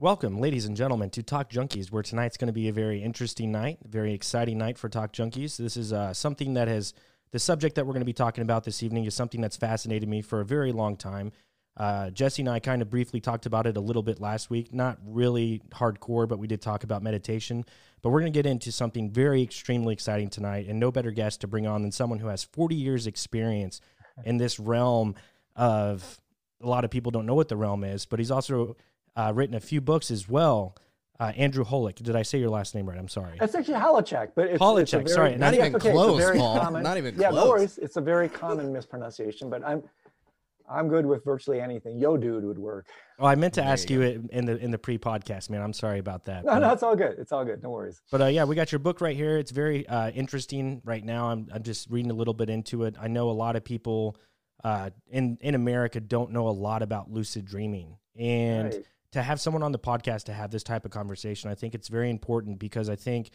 Welcome, ladies and gentlemen, to Talk Junkies, where tonight's going to be a very interesting night, very exciting night for Talk Junkies. This is uh, something that has, the subject that we're going to be talking about this evening is something that's fascinated me for a very long time. Uh, Jesse and I kind of briefly talked about it a little bit last week, not really hardcore, but we did talk about meditation. But we're going to get into something very extremely exciting tonight, and no better guest to bring on than someone who has 40 years' experience in this realm of a lot of people don't know what the realm is, but he's also uh, written a few books as well. Uh, Andrew Holick. Did I say your last name right? I'm sorry. It's actually Holecek, but it's, Holecek, it's very, sorry, not yeah, even it's okay, close, It's a very Paul. common, Not even close. yeah, close. no worries. It's a very common mispronunciation, but I'm I'm good with virtually anything. Yo, dude would work. Oh, I meant to There ask you you in the in the pre-podcast, man. I'm sorry about that. No, but, no, it's all good. It's all good. No worries. but, uh, yeah, we got your book right here. It's very uh, interesting right now. I'm I'm just reading a little bit into it. I know a lot of people uh, in in America don't know a lot about lucid dreaming, and Right. To have someone on the podcast to have this type of conversation, I think it's very important because I think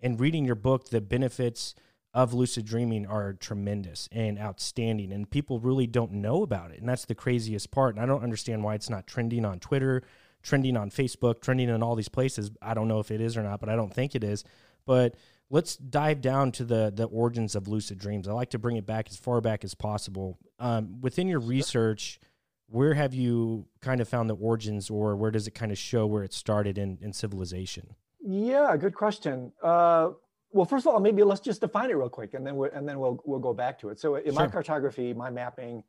in reading your book, the benefits of lucid dreaming are tremendous and outstanding, and people really don't know about it. And that's the craziest part. And I don't understand why it's not trending on Twitter, trending on Facebook, trending in all these places. I don't know if it is or not, but I don't think it is. But let's dive down to the the origins of lucid dreams. I like to bring it back as far back as possible. Um, within your research, where have you kind of found the origins, or where does it kind of show where it started in in civilization? Yeah, good question. Uh, well, first of all, maybe let's just define it real quick, and then we and then we'll we'll go back to it. So, in my cartography, my mapping,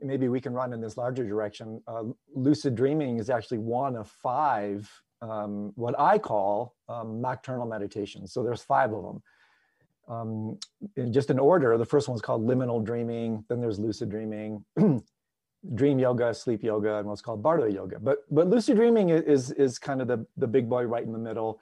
maybe we can run in this larger direction. Uh, lucid dreaming is actually one of five um, what I call um, nocturnal meditations. So there's five of them. Um, in just in order, the first one's called liminal dreaming. Then there's lucid dreaming, dream yoga, sleep yoga, and what's called Bardo yoga. But but lucid dreaming is is kind of the the big boy right in the middle,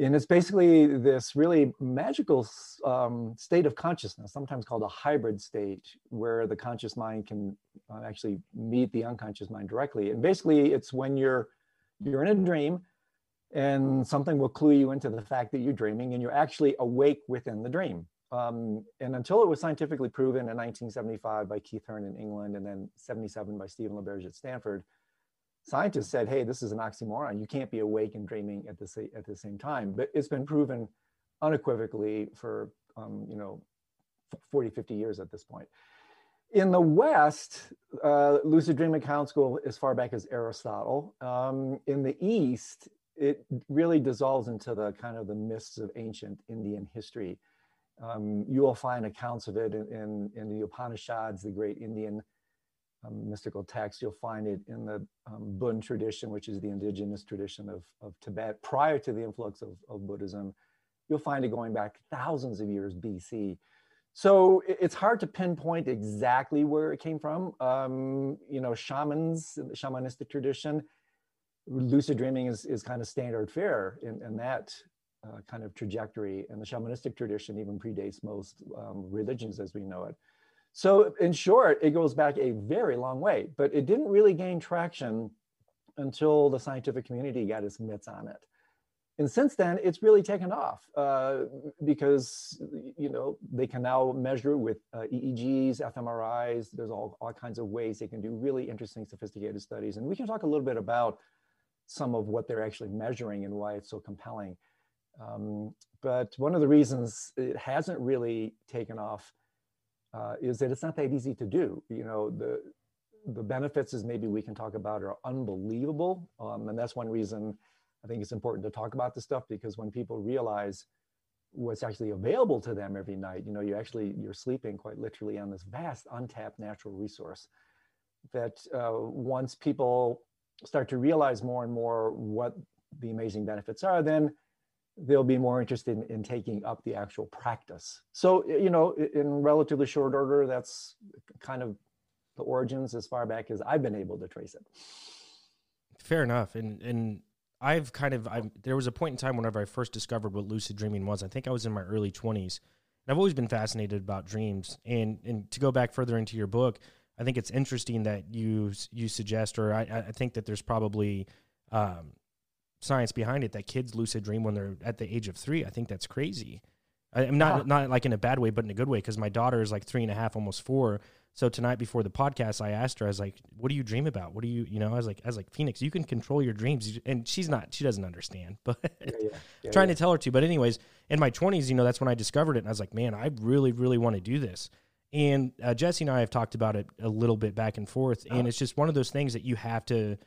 and it's basically this really magical um, state of consciousness, sometimes called a hybrid state, where the conscious mind can uh, actually meet the unconscious mind directly. And basically, it's when you're you're in a dream, and something will clue you into the fact that you're dreaming, and you're actually awake within the dream. Um, and until it was scientifically proven in 1975 by Keith Hearne in England, and then 77 by Stephen LaBerge at Stanford, scientists said, "Hey, this is an oxymoron. You can't be awake and dreaming at the sa- at the same time." But it's been proven unequivocally for um, you know 40, 50 years at this point. In the West, uh, lucid dream accounts go as far back as Aristotle. Um, in the East, it really dissolves into the kind of the mists of ancient Indian history. Um, you will find accounts of it in, in, in the Upanishads, the great Indian um, mystical text. You'll find it in the um, Bon tradition, which is the indigenous tradition of, of Tibet prior to the influx of, of Buddhism. You'll find it going back thousands of years BC. So it- it's hard to pinpoint exactly where it came from. Um, you know, shamans, the shamanistic tradition, lucid dreaming is, is kind of standard fare in, in that uh, kind of trajectory. And the shamanistic tradition even predates most um, religions as we know it. So, in short, it goes back a very long way, but it didn't really gain traction until the scientific community got its mitts on it. And since then, it's really taken off uh, because you know they can now measure with uh, EEGs, fMRIs. There's all, all kinds of ways they can do really interesting, sophisticated studies, and we can talk a little bit about some of what they're actually measuring and why it's so compelling. Um, but one of the reasons it hasn't really taken off uh, is that it's not that easy to do. You know, the the benefits, as maybe we can talk about, are unbelievable, um, and that's one reason I think it's important to talk about this stuff because when people realize what's actually available to them every night, you know, you actually you're sleeping quite literally on this vast untapped natural resource. That uh, once people start to realize more and more what the amazing benefits are, then they'll be more interested in, in taking up the actual practice. So, you know, in relatively short order, that's kind of the origins as far back as I've been able to trace it. Fair enough. And and I've kind of I there was a point in time whenever I first discovered what lucid dreaming was. I think I was in my early 20s. And I've always been fascinated about dreams. And and to go back further into your book, I think it's interesting that you you suggest or I I think that there's probably um, science behind it that kids lucid dream when they're at the age of 3. I think that's crazy. I, I'm not Yeah. not like in a bad way, but in a good way because my daughter is like three and a half, almost four. So tonight before the podcast, I asked her, I was like, "What do you dream about? What do you, you know?" I was like, "I was like, Phoenix, you can control your dreams," and she's not, she doesn't understand, but yeah, yeah. Yeah, trying to tell her to. But anyways, in my twenties, you know, that's when I discovered it, and I was like, "Man, I really, really want to do this." And uh, Jesse and I have talked about it a little bit back and forth, and uh-huh. it's just one of those things that you have to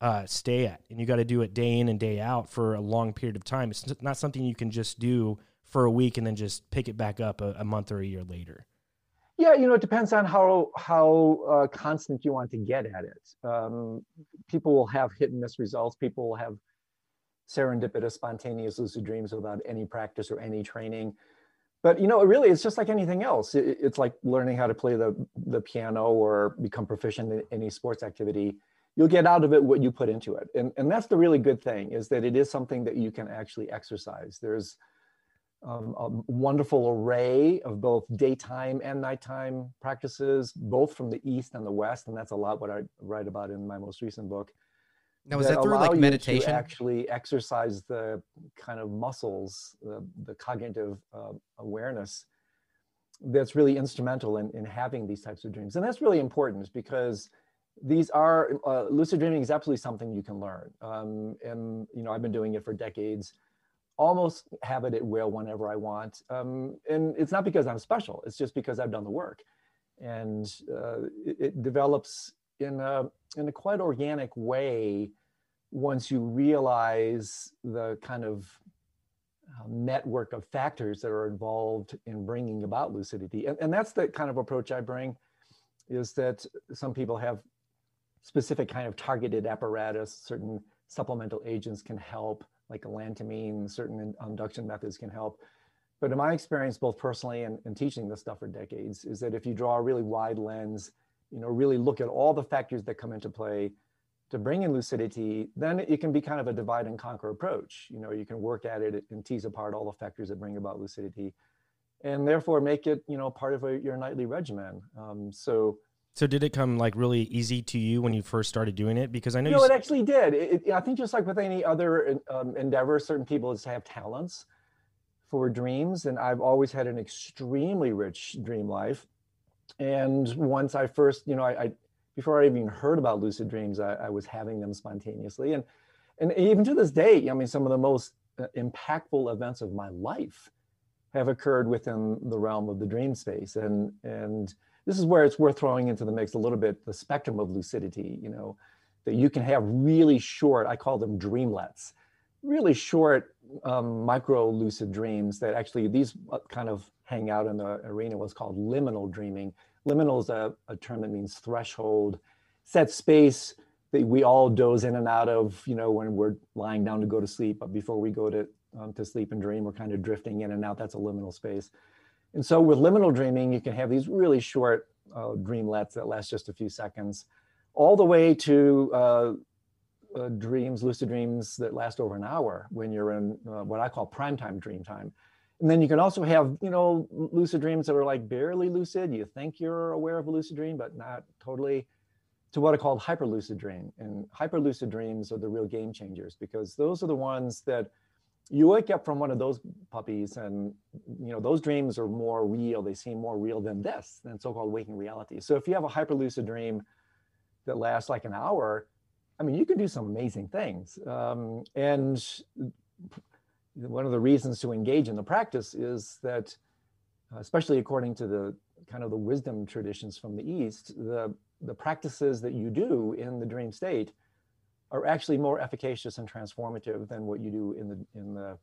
uh, stay at, and you got to do it day in and day out for a long period of time. It's not something you can just do for a week and then just pick it back up a, a month or a year later. Yeah, you know, it depends on how how uh, constant you want to get at it. Um, people will have hit and miss results. People will have serendipitous, spontaneous lucid dreams without any practice or any training. But you know, really, it's just like anything else. It, it's like learning how to play the the piano or become proficient in any sports activity. You'll get out of it what you put into it, and and that's the really good thing is that it is something that you can actually exercise. There's um, a wonderful array of both daytime and nighttime practices, both from the East and the West. And that's a lot what I write about in my most recent book. Now, is that, that through like meditation? actually exercise the kind of muscles, the, the cognitive uh, awareness that's really instrumental in, in having these types of dreams. And that's really important because these are, uh, lucid dreaming is absolutely something you can learn. Um, and, you know, I've been doing it for decades almost have it at will whenever I want. Um, and it's not because I'm special, it's just because I've done the work. And uh, it, it, develops in a, in a quite organic way once you realize the kind of uh, network of factors that are involved in bringing about lucidity. And, and that's the kind of approach I bring is that some people have specific kind of targeted apparatus, certain supplemental agents can help like galantamine, certain induction methods can help. But in my experience, both personally and, and teaching this stuff for decades, is that if you draw a really wide lens, you know, really look at all the factors that come into play to bring in lucidity, then it can be kind of a divide and conquer approach. You know, you can work at it and tease apart all the factors that bring about lucidity, and therefore make it, you know, part of a, your nightly regimen. Um, so so did it come like really easy to you when you first started doing it? Because I know you know, it actually did. It, it, I think just like with any other um, endeavor, certain people just have talents for dreams, and I've always had an extremely rich dream life. And once I first, you know, I, I before I even heard about lucid dreams, I, I, was having them spontaneously, and and even to this day, I mean, some of the most uh, impactful events of my life have occurred within the realm of the dream space, and and this is where it's worth throwing into the mix a little bit the spectrum of lucidity, you know, that you can have really short, I call them dreamlets, really short um, micro lucid dreams that actually these uh, kind of hang out in the arena what's called liminal dreaming. Liminal is a, a term that means threshold, set space that we all doze in and out of, you know, when we're lying down to go to sleep, but before we go to, um, to sleep and dream, we're kind of drifting in and out. That's a liminal space. And so with liminal dreaming, you can have these really short uh, dreamlets that last just a few seconds, all the way to uh, uh, dreams, lucid dreams that last over an hour when you're in uh, what I call prime time dream time. And then you can also have, you know, lucid dreams that are like barely lucid. You think you're aware of a lucid dream, but not totally to what I call hyperlucid dream. And hyperlucid dreams are the real game changers because those are the ones that you wake up from one of those puppies and you know those dreams are more real. They seem more real than this than so-called waking reality. So if you have a hyperlucid dream that lasts like an hour i mean you can do some amazing things. Um, and one of the reasons to engage in the practice is that especially according to the kind of the wisdom traditions from the east the the practices that you do in the dream state are actually more efficacious and transformative than what you do in the in the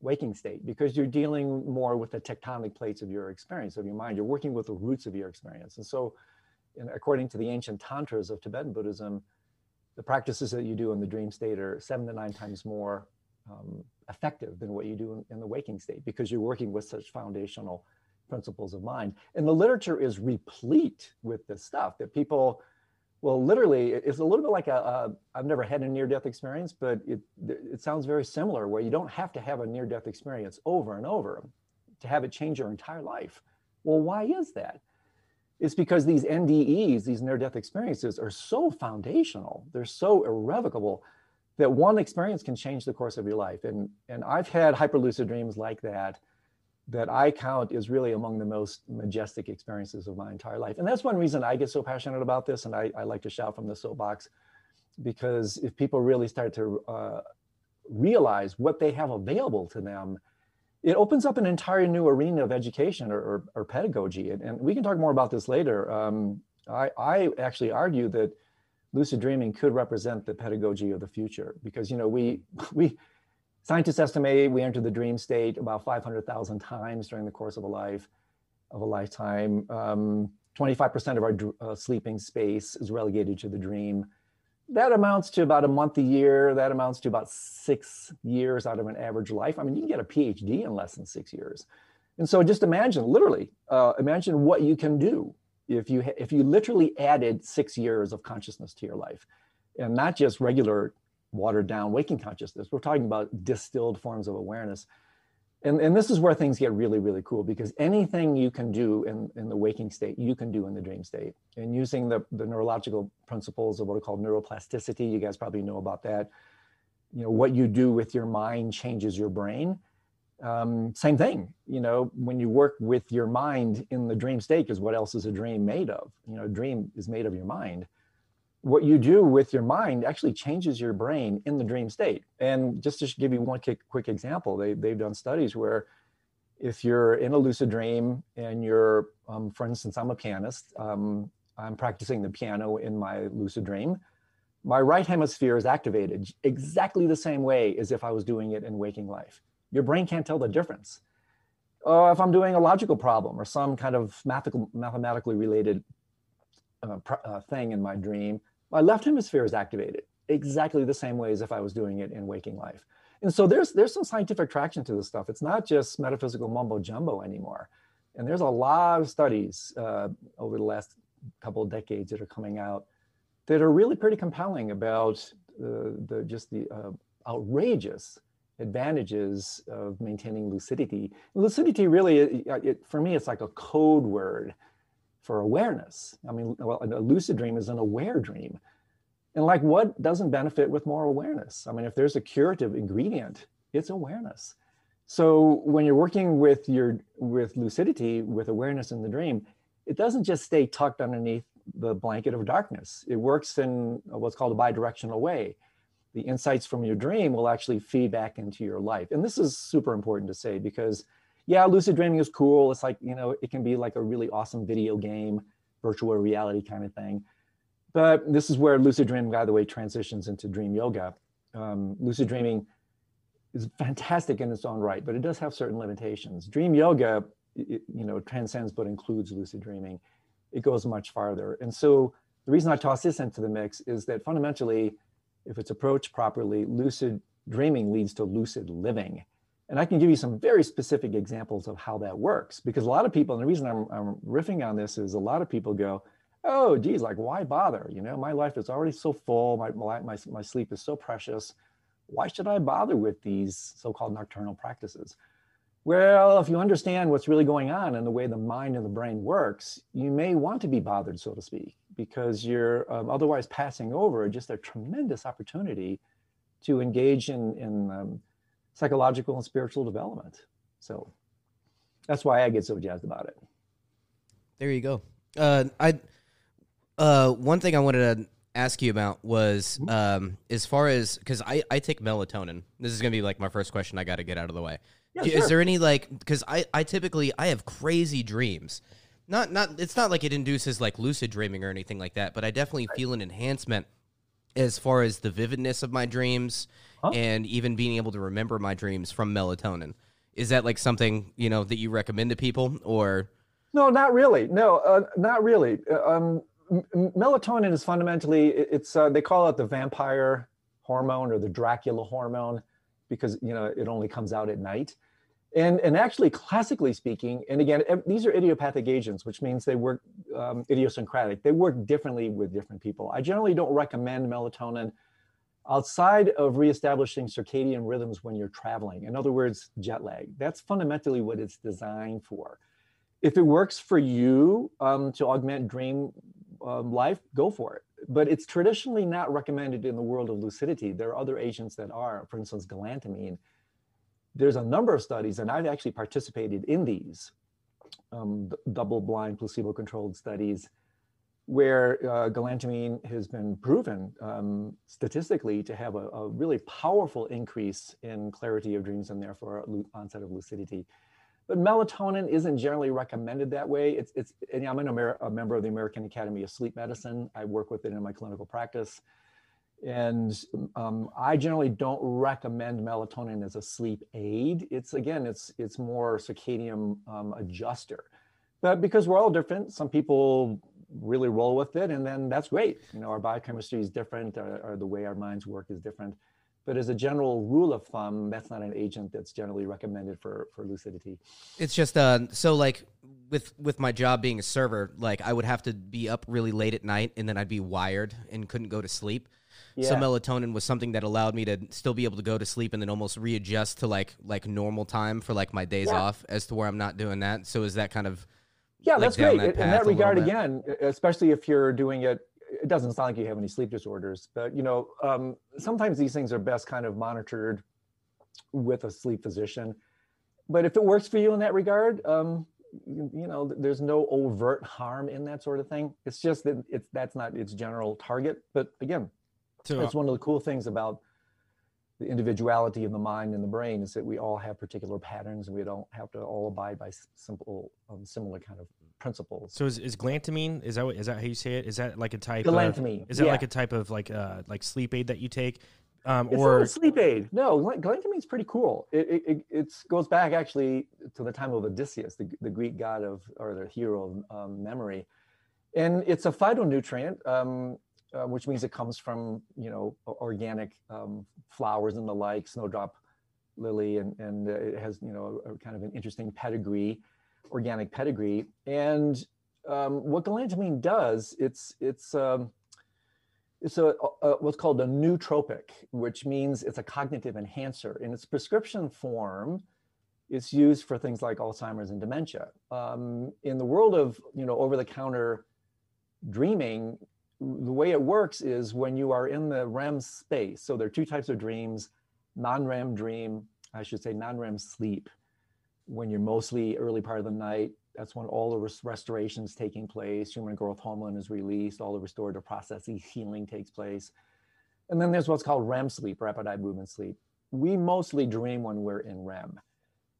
waking state because you're dealing more with the tectonic plates of your experience of your mind. You're working with the roots of your experience. And so in, according to the ancient tantras of tibetan buddhism the practices that you do in the dream state are seven to nine times more um, effective than what you do in, in the waking state because you're working with such foundational principles of mind. And the literature is replete with this stuff that people well, literally, it's a little bit like a. a I've never had a near death experience, but it, it sounds very similar where you don't have to have a near death experience over and over to have it change your entire life. Well, why is that? It's because these NDEs, these near death experiences, are so foundational, they're so irrevocable that one experience can change the course of your life. And, and I've had hyperlucid dreams like that that I count is really among the most majestic experiences of my entire life. And that's one reason I get so passionate about this. And I, I like to shout from the soapbox because if people really start to uh, realize what they have available to them, it opens up an entire new arena of education or, or, or pedagogy. And, and, we can talk more about this later. Um, I, I actually argue that lucid dreaming could represent the pedagogy of the future because you know we we scientists estimate we enter the dream state about 500,000 times during the course of a life of a lifetime. Um, 25% of our uh, sleeping space is relegated to the dream that amounts to about a month a year. That amounts to about six years out of an average life. I mean, you can get a PhD in less than six years. And so just imagine, literally, uh, imagine what you can do if you if you literally added six years of consciousness to your life, and not just regular watered down waking consciousness. We're talking about distilled forms of awareness and, and this is where things get really, really cool because anything you can do in, in the waking state, you can do in the dream state. And using the, the neurological principles of what are called neuroplasticity, you guys probably know about that. You know, what you do with your mind changes your brain. Um, same thing, you know, when you work with your mind in the dream state, because what else is a dream made of? You know, a dream is made of your mind what you do with your mind actually changes your brain in the dream state. And just to give you one quick, example, they, they've done studies where if you're in a lucid dream and you're, um, for instance, I'm a pianist, um, I'm practicing the piano in my lucid dream, my right hemisphere is activated exactly the same way as if I was doing it in waking life. Your brain can't tell the difference. Uh, if I'm doing a logical problem or some kind of mathematically related uh, uh, thing in my dream, my left hemisphere is activated exactly the same way as if I was doing it in waking life. And so there's there's some scientific traction to this stuff. It's not just metaphysical mumbo jumbo anymore. And there's a lot of studies uh, over the last couple of decades that are coming out that are really pretty compelling about uh, the just the uh, outrageous advantages of maintaining lucidity. Lucidity really, it, it, for me, it's like a code word for awareness. I mean, well, a lucid dream is an aware dream. And like what doesn't benefit with more awareness? I mean, if there's a curative ingredient, it's awareness. So when you're working with your with lucidity, with awareness in the dream, it doesn't just stay tucked underneath the blanket of darkness. It works in what's called a bidirectional way. The insights from your dream will actually feed back into your life. And this is super important to say because yeah, lucid dreaming is cool. It's like, you know, it can be like a really awesome video game, virtual reality kind of thing. But this is where lucid dreaming, by the way, transitions into dream yoga. Um, lucid dreaming is fantastic in its own right, but it does have certain limitations. Dream yoga, it, you know, transcends but includes lucid dreaming. It goes much farther. And so the reason I toss this into the mix is that fundamentally, if it's approached properly, lucid dreaming leads to lucid living. And I can give you some very specific examples of how that works because a lot of people, and the reason I'm, I'm riffing on this is a lot of people go, oh, geez, like, why bother? You know, my life is already so full, my, my, my sleep is so precious. Why should I bother with these so called nocturnal practices? Well, if you understand what's really going on and the way the mind and the brain works, you may want to be bothered, so to speak, because you're um, otherwise passing over just a tremendous opportunity to engage in, in um, psychological and spiritual development. So that's why I get so jazzed about it. There you go. Uh, I uh, one thing I wanted to ask you about was mm-hmm. um, as far as because I, I take melatonin. This is gonna be like my first question. I got to get out of the way. Yeah, is sure. there any like because I I typically I have crazy dreams. Not not it's not like it induces like lucid dreaming or anything like that, but I definitely right. feel an enhancement as far as the vividness of my dreams huh? and even being able to remember my dreams from melatonin. Is that like something you know that you recommend to people, or? No, not really. No, uh, not really. Uh, um, melatonin is fundamentally it's uh, they call it the vampire hormone or the Dracula hormone because you know it only comes out at night. And, and actually, classically speaking, and again, these are idiopathic agents, which means they work um, idiosyncratic. They work differently with different people. I generally don't recommend melatonin outside of reestablishing circadian rhythms when you're traveling. In other words, jet lag. That's fundamentally what it's designed for. If it works for you um, to augment dream um, life, go for it. But it's traditionally not recommended in the world of lucidity. There are other agents that are, for instance, galantamine. there's a number of studies, and I've actually participated in these um, double-blind, placebo-controlled studies where uh, galantamine has been proven um, statistically to have a, a, really powerful increase in clarity of dreams and therefore onset of lucidity. But melatonin isn't generally recommended that way. It's, it's I'm an Amer a member of the American Academy of Sleep Medicine. I work with it in my clinical practice. And um, I generally don't recommend melatonin as a sleep aid. It's again, it's it's more circadian um, adjuster. But because we're all different, some people really roll with it, and then that's great. You know, our biochemistry is different, or, or the way our minds work is different. But as a general rule of thumb, that's not an agent that's generally recommended for for lucidity. It's just uh, so like with with my job being a server, like I would have to be up really late at night, and then I'd be wired and couldn't go to sleep. Yeah. So melatonin was something that allowed me to still be able to go to sleep and then almost readjust to like like normal time for like my days yeah. off as to where I'm not doing that. So is that kind of yeah, like that's great. That in that regard, again, especially if you're doing it, it doesn't sound like you have any sleep disorders, but you know, um, sometimes these things are best kind of monitored with a sleep physician. But if it works for you in that regard, um, you, you, know, there's no overt harm in that sort of thing. It's just that it's that's not its general target. But again, so, that's one of the cool things about the individuality of the mind and the brain is that we all have particular patterns and we don't have to all abide by simple um, similar kind of principles. So is, is glantamine is that what, is that how you say it? Is that like a type glantamine of, is that yeah. like a type of like uh like sleep aid that you take? Um, it's or not a sleep aid. No galantamine is pretty cool. It, it, it goes back actually to the time of odysseus the, the greek god of or the hero of um, memory. And it's a phytonutrient um, uh, which means it comes from you know organic um, flowers and the like, snowdrop lily, and and uh, it has you know a, a, kind of an interesting pedigree, organic pedigree. And um, what galantamine does, it's it's um, it's a, a, what's called a nootropic, which means it's a cognitive enhancer. In its prescription form, it's used for things like Alzheimer's and dementia. Um, in the world of you know over-the-counter dreaming, the way it works is when you are in the REM space. So there are two types of dreams non REM dream, I should say non REM sleep, when you're mostly early part of the night. That's when all the res- restorations taking place, human growth hormone is released, all the restorative processes, healing takes place. And then there's what's called REM sleep, rapid eye movement sleep. We mostly dream when we're in REM.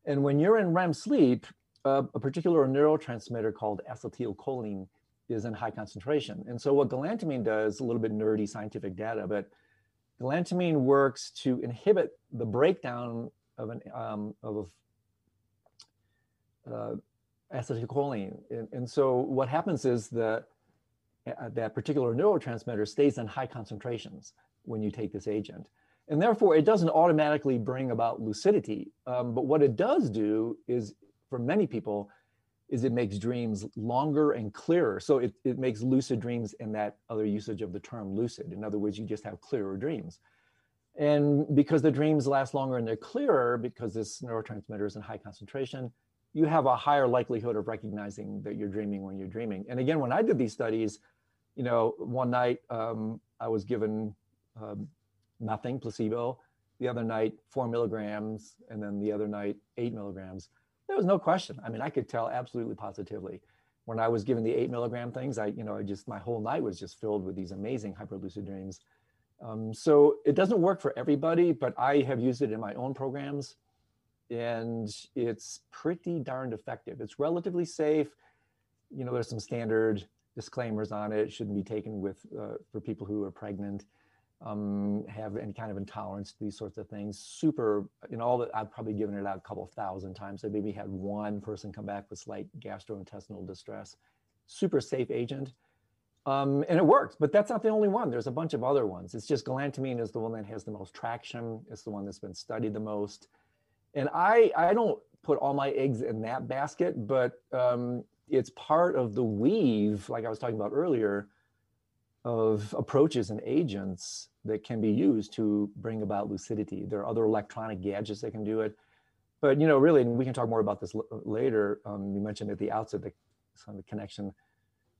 And when you're in REM sleep, uh, a particular neurotransmitter called acetylcholine is in high concentration. And so what galantamine does, a little bit nerdy scientific data, but galantamine works to inhibit the breakdown of an um, of uh, acetylcholine. And, and, so what happens is that uh, that particular neurotransmitter stays in high concentrations when you take this agent. And therefore, it doesn't automatically bring about lucidity. Um, but what it does do is, for many people, is it makes dreams longer and clearer. So it, it makes lucid dreams in that other usage of the term lucid. In other words, you just have clearer dreams. And because the dreams last longer and they're clearer, because this neurotransmitter is in high concentration, you have a higher likelihood of recognizing that you're dreaming when you're dreaming. And again, when I did these studies, you know, one night um, I was given um, nothing, placebo. The other night, four milligrams, and then the other night, eight milligrams there was no question. I mean, I could tell absolutely positively when I was given the eight milligram things, I, you know, I just, my whole night was just filled with these amazing hyperlucid dreams. Um, so it doesn't work for everybody, but I have used it in my own programs and it's pretty darned effective. It's relatively safe. You know, there's some standard disclaimers on it. it shouldn't be taken with, uh, for people who are pregnant um, have any kind of intolerance to these sorts of things. Super, in all that, I've probably given it out a couple thousand times. I maybe had one person come back with slight gastrointestinal distress. Super safe agent. Um, and it works, but that's not the only one. There's a bunch of other ones. It's just galantamine is the one that has the most traction. It's the one that's been studied the most. And I, I don't put all my eggs in that basket, but um, it's part of the weave, like I was talking about earlier, of approaches and agents that can be used to bring about lucidity. There are other electronic gadgets that can do it. But, you know, really, and we can talk more about this l- later. Um, you mentioned at the outset the, the connection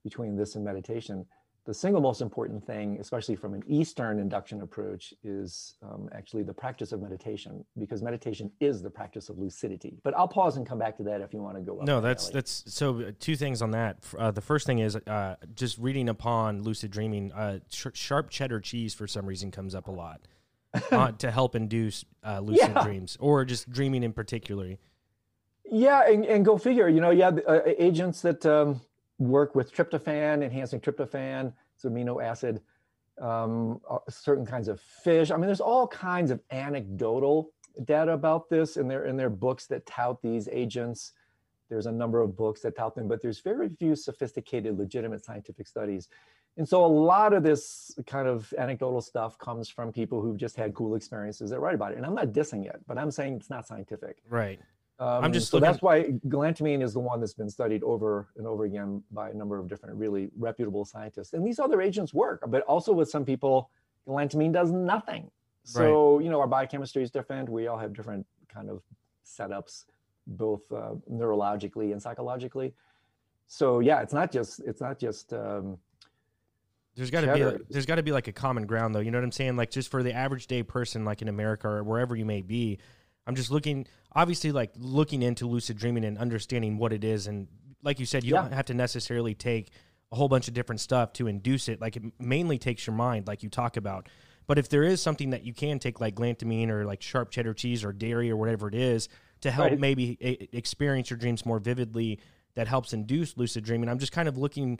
between this and meditation. The single most important thing, especially from an Eastern induction approach, is um, actually the practice of meditation, because meditation is the practice of lucidity. But I'll pause and come back to that if you want to go. No, that's that's so. Uh, two things on that. Uh, the first thing is uh, just reading upon lucid dreaming. Uh, sh- sharp cheddar cheese for some reason comes up a lot uh, to help induce uh, lucid yeah. dreams or just dreaming in particular. Yeah, and, and go figure. You know, yeah, agents that. Um, work with tryptophan, enhancing tryptophan, it's amino acid, um, uh, certain kinds of fish. I mean, there's all kinds of anecdotal data about this in their in their books that tout these agents. There's a number of books that tout them, but there's very few sophisticated, legitimate scientific studies. And so a lot of this kind of anecdotal stuff comes from people who've just had cool experiences that write about it. And I'm not dissing it, but I'm saying it's not scientific. Right. Um, I'm just so looking... that's why galantamine is the one that's been studied over and over again by a number of different really reputable scientists. And these other agents work, but also with some people, galantamine does nothing. So right. you know, our biochemistry is different. We all have different kind of setups, both uh, neurologically and psychologically. So yeah, it's not just it's not just. Um, there's got to be a, there's got to be like a common ground though. You know what I'm saying? Like just for the average day person, like in America or wherever you may be, I'm just looking, obviously, like looking into lucid dreaming and understanding what it is. And like you said, you yeah. don't have to necessarily take a whole bunch of different stuff to induce it. Like it mainly takes your mind, like you talk about. But if there is something that you can take, like galantamine or like sharp cheddar cheese or dairy or whatever it is, to help right. maybe a- experience your dreams more vividly, that helps induce lucid dreaming. I'm just kind of looking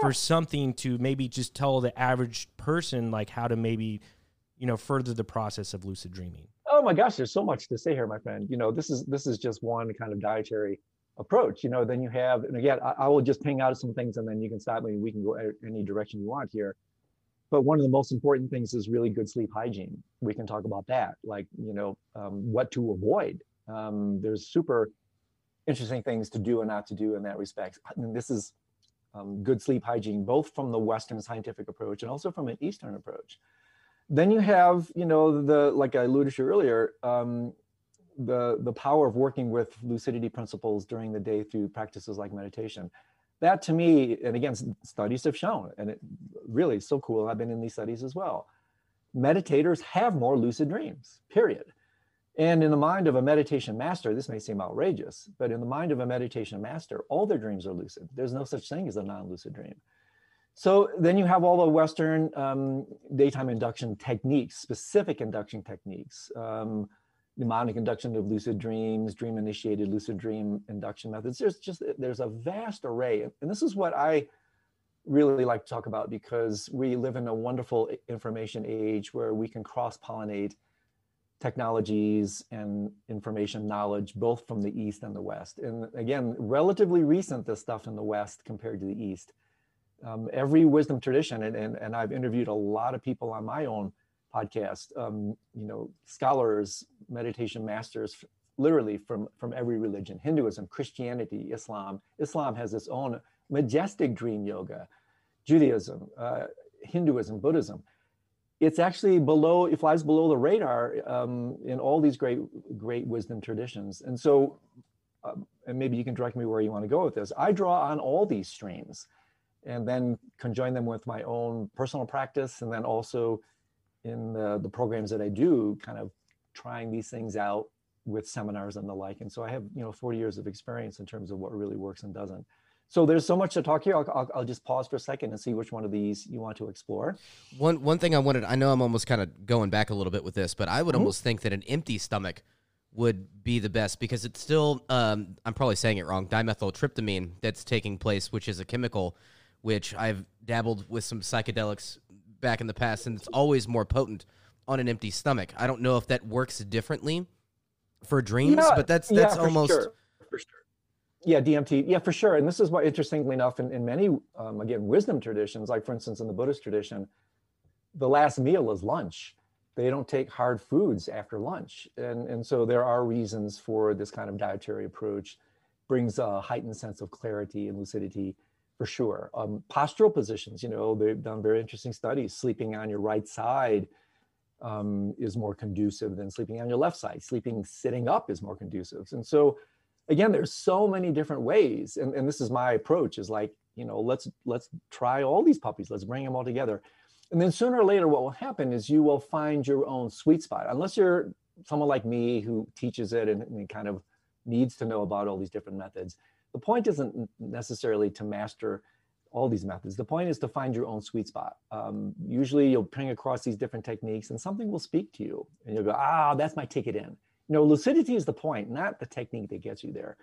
for something to maybe just tell the average person like how to maybe, you know, further the process of lucid dreaming oh my gosh, there's so much to say here, my friend. You know, this is this is just one kind of dietary approach. You know, then you have, and again, I, I will just ping out some things, and then you can stop me. We can go any direction you want here. But one of the most important things is really good sleep hygiene. We can talk about that, like you know, um, what to avoid. Um, there's super interesting things to do and not to do in that respect. And this is um, good sleep hygiene, both from the Western scientific approach and also from an Eastern approach. Then you have, you know, the like I alluded to earlier, um, the the power of working with lucidity principles during the day through practices like meditation. That to me, and again, studies have shown, and it really is so cool. I've been in these studies as well. Meditators have more lucid dreams. Period. And in the mind of a meditation master, this may seem outrageous, but in the mind of a meditation master, all their dreams are lucid. There's no such thing as a non lucid dream. So then you have all the Western um, daytime induction techniques, specific induction techniques, um, mnemonic induction of lucid dreams, dream initiated lucid dream induction methods. There's just, there's a vast array. And this is what I really like to talk about because we live in a wonderful information age where we can cross pollinate technologies and information knowledge both from the East and the West. And again, relatively recent, this stuff in the West compared to the East um, every wisdom tradition, and, and, and I've interviewed a lot of people on my own podcast, um, you know, scholars, meditation masters, literally from, from every religion, Hinduism, Christianity, Islam. Islam has its own majestic dream yoga, Judaism, uh, Hinduism, Buddhism. It's actually below, it flies below the radar um, in all these great, great wisdom traditions. And so, um, and maybe you can direct me where you want to go with this. I draw on all these streams and then conjoin them with my own personal practice and then also in the, the programs that I do, kind of trying these things out with seminars and the like. And so I have, you know, 40 years of experience in terms of what really works and doesn't. So there's so much to talk here. I'll, I'll, I'll, just pause for a second and see which one of these you want to explore. One one thing I wanted, I know I'm almost kind of going back a little bit with this, but I would mm-hmm. almost think that an empty stomach would be the best because it's still, um, I'm probably saying it wrong, dimethyltryptamine that's taking place, which is a chemical which I've dabbled with some psychedelics back in the past, and it's always more potent on an empty stomach. I don't know if that works differently for dreams, yeah, but that's that's yeah, almost sure. for sure. Yeah, DMT. Yeah, for sure. And this is why, interestingly enough, in, in many um, again wisdom traditions, like for instance in the Buddhist tradition, the last meal is lunch. They don't take hard foods after lunch, and and so there are reasons for this kind of dietary approach. Brings a heightened sense of clarity and lucidity for sure. Um, postural positions, you know, they've done very interesting studies. Sleeping on your right side um, is more conducive than sleeping on your left side. Sleeping sitting up is more conducive. And so, again, there's so many different ways. And, and this is my approach is like, you know, let's let's try all these puppies. Let's bring them all together. And then sooner or later, what will happen is you will find your own sweet spot. Unless you're someone like me who teaches it and, and kind of needs to know about all these different methods. The point isn't necessarily to master all these methods. The point is to find your own sweet spot. Um, usually you'll ping across these different techniques and something will speak to you and you'll go, ah, that's my ticket in. You know, lucidity is the point, not the technique that gets you there.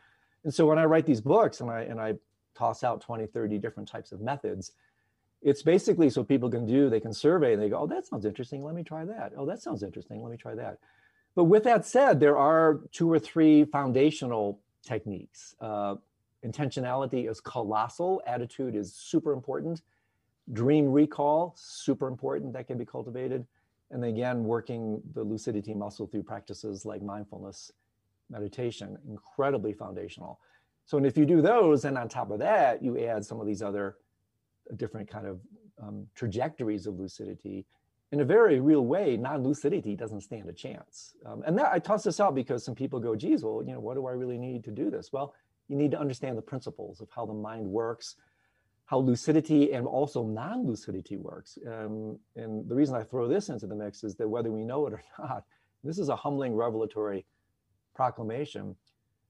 And so when I write these books and I, and I toss out 20, 30 different types of methods, it's basically so people can do, they can survey and they go, oh, that sounds interesting. Let me try that. Oh, that sounds interesting. Let me try that. But with that said, there are two or three foundational techniques. Uh, intentionality is colossal. Attitude is super important. Dream recall, super important. That can be cultivated. And again, working the lucidity muscle through practices like mindfulness, meditation, incredibly foundational. So, and if you do those, and on top of that, you add some of these other different kind of um, trajectories of lucidity, in a very real way, non-lucidity doesn't stand a chance. Um, and that I toss this out because some people go, geez, well, you know, what do I really need to do this? Well, you need to understand the principles of how the mind works, how lucidity and also non-lucidity works. Um, and the reason I throw this into the mix is that whether we know it or not, this is a humbling revelatory proclamation.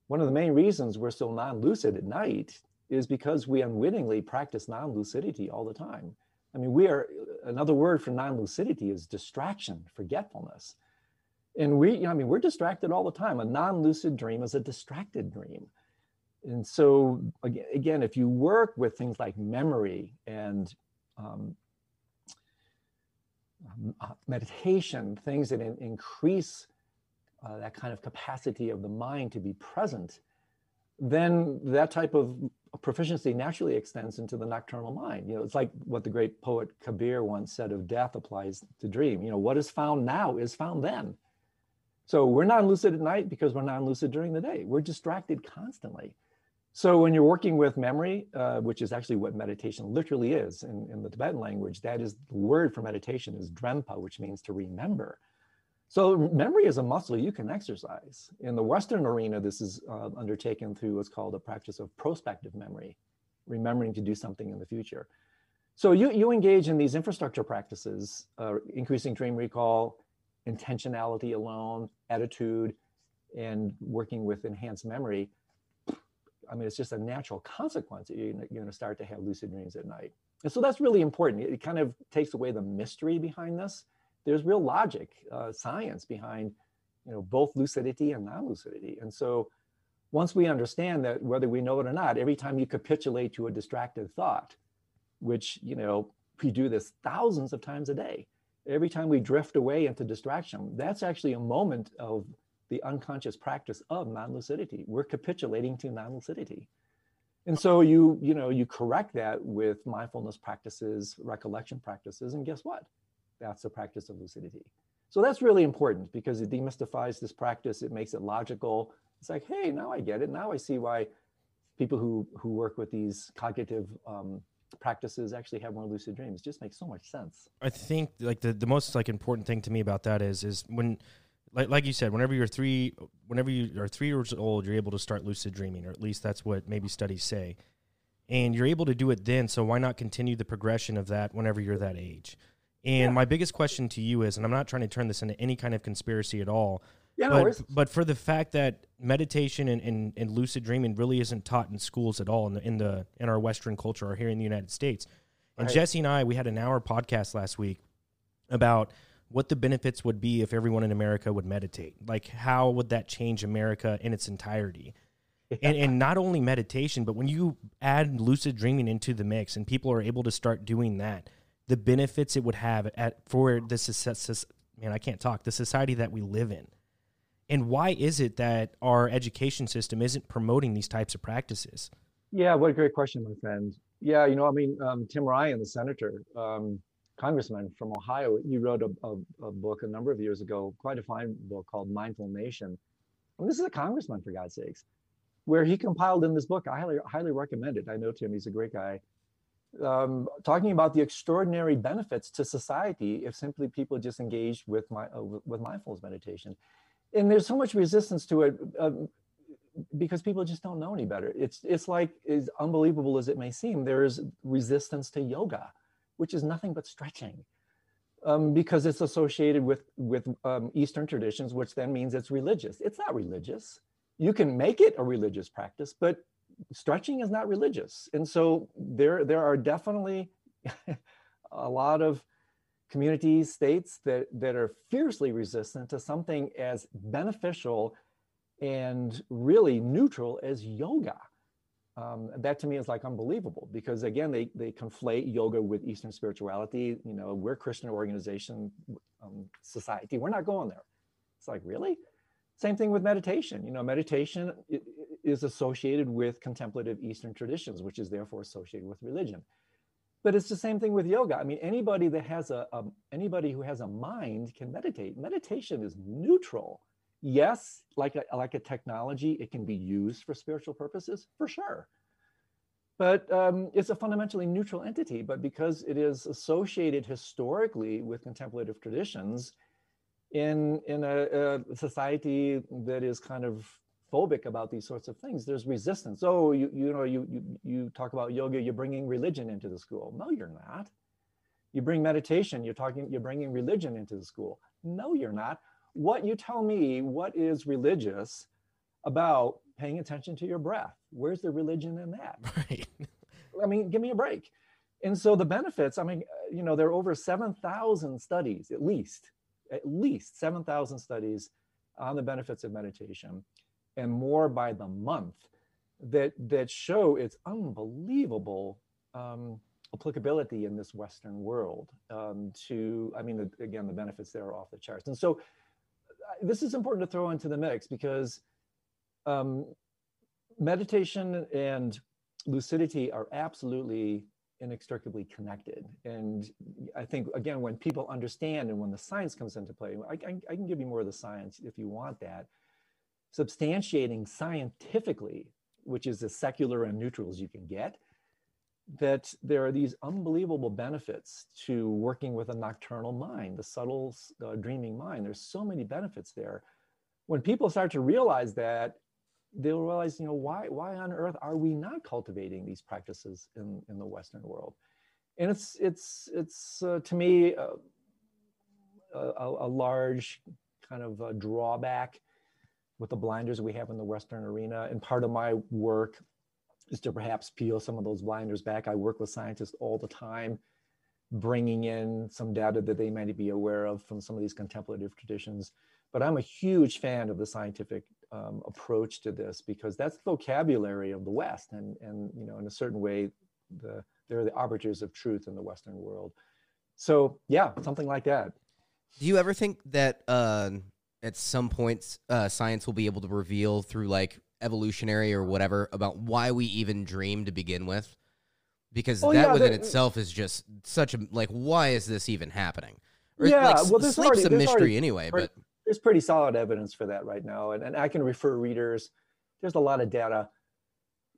One of the main reasons we're still non-lucid at night is because we unwittingly practice non-lucidity all the time. I mean, we are another word for non-lucidity is distraction, forgetfulness. And we, you know, I mean, we're distracted all the time. A non-lucid dream is a distracted dream and so again, if you work with things like memory and um, um uh, meditation, things that in, increase uh, that kind of capacity of the mind to be present, then that type of proficiency naturally extends into the nocturnal mind. You know, it's like what the great poet Kabir once said of death applies to dream. You know, what is found now is found then. So we're non lucid at night because we're non lucid during the day. We're distracted constantly. So when you're working with memory, uh, which is actually what meditation literally is in, in the Tibetan language, that is the word for meditation is drenpa, which means to remember. So memory is a muscle you can exercise. In the Western arena, this is uh, undertaken through what's called a practice of prospective memory, remembering to do something in the future. So you, you engage in these infrastructure practices, uh, increasing dream recall, intentionality alone, attitude, and working with enhanced memory I mean, it's just a natural consequence that you're, going to start to have lucid dreams at night. And so that's really important. It kind of takes away the mystery behind this. There's real logic, uh, science behind, you know, both lucidity and non-lucidity. And so once we understand that whether we know it or not, every time you capitulate to a distracted thought, which, you know, we do this thousands of times a day, every time we drift away into distraction, that's actually a moment of the unconscious practice of non-lucidity. We're capitulating to non-lucidity. And so you, you know, you correct that with mindfulness practices, recollection practices, and guess what? That's the practice of lucidity. So that's really important because it demystifies this practice. It makes it logical. It's like, hey, now I get it. Now I see why people who who work with these cognitive um, practices actually have more lucid dreams. It just makes so much sense. I think like the, the most like important thing to me about that is is when like like you said, whenever you're three, whenever you are three years old, you're able to start lucid dreaming, or at least that's what maybe studies say. And you're able to do it then, so why not continue the progression of that whenever you're that age? And yeah. my biggest question to you is, and I'm not trying to turn this into any kind of conspiracy at all, yeah, but, no but for the fact that meditation and, and, and, lucid dreaming really isn't taught in schools at all in the in the in our Western culture or here in the United States. And right. Jesse and I, we had an hour podcast last week about what the benefits would be if everyone in America would meditate. Like, how would that change America in its entirety? Yeah. And, and not only meditation, but when you add lucid dreaming into the mix and people are able to start doing that, the benefits it would have at for the success, man, I can't talk, the society that we live in. And why is it that our education system isn't promoting these types of practices? Yeah, what a great question, my friend. Yeah, you know, I mean, um, Tim Ryan, the senator, um, congressman from Ohio, he wrote a, a, a, book a number of years ago, quite a fine book called Mindful Nation. And this is a congressman, for God's sakes, where he compiled in this book. I highly, highly recommend it. I know Tim, he's a great guy. Um, talking about the extraordinary benefits to society if simply people just engaged with my uh, with mindfulness meditation. And there's so much resistance to it. Um, because people just don't know any better. It's it's like as unbelievable as it may seem, there is resistance to yoga, which is nothing but stretching, um, because it's associated with with um, Eastern traditions, which then means it's religious. It's not religious. You can make it a religious practice, but stretching is not religious, and so there there are definitely a lot of communities, states that that are fiercely resistant to something as beneficial and really neutral as yoga. Um, that to me is like unbelievable because again they they conflate yoga with Eastern spirituality. You know, we're Christian organization, um, society. We're not going there. It's like really. Same thing with meditation. You know, meditation is associated with contemplative Eastern traditions, which is therefore associated with religion. But it's the same thing with yoga. I mean, anybody that has a, a anybody who has a mind can meditate. Meditation is neutral yes, like a, like a technology, it can be used for spiritual purposes, for sure. But um, it's a fundamentally neutral entity. But because it is associated historically with contemplative traditions, in in a, a, society that is kind of phobic about these sorts of things, there's resistance. Oh, you you know you you you talk about yoga, you're bringing religion into the school. No, you're not. You bring meditation, you're talking, you're bringing religion into the school. No, you're not what you tell me what is religious about paying attention to your breath? Where's the religion in that? Right. I mean give me a break. And so the benefits i mean uh, you know there are over 7000 studies at least at least 7000 studies on the benefits of meditation and more by the month that that show its unbelievable um, applicability in this western world um, to i mean the, again the benefits there are off the charts. And so this is important to throw into the mix because um, meditation and lucidity are absolutely inextricably connected. And I think, again, when people understand and when the science comes into play, I, I, I can give you more of the science if you want that, substantiating scientifically, which is as secular and neutral as you can get, that there are these unbelievable benefits to working with a nocturnal mind, the subtle uh, dreaming mind. There's so many benefits there. When people start to realize that, they'll realize, you know, why, why on earth are we not cultivating these practices in, in the Western world? And it's, it's, it's uh, to me, uh, a, a, large kind of drawback with the blinders we have in the Western arena. And part of my work is to perhaps peel some of those blinders back. I work with scientists all the time, bringing in some data that they might be aware of from some of these contemplative traditions. But I'm a huge fan of the scientific um, approach to this because that's the vocabulary of the West, and and you know, in a certain way, the they're the arbiters of truth in the Western world. So yeah, something like that. Do you ever think that uh, at some points uh, science will be able to reveal through like evolutionary or whatever about why we even dream to begin with because oh, that yeah, within itself is just such a like why is this even happening? Or, yeah like, well there's sleep's already, a mystery already, anyway but there's pretty solid evidence for that right now and, and i can refer readers there's a lot of data.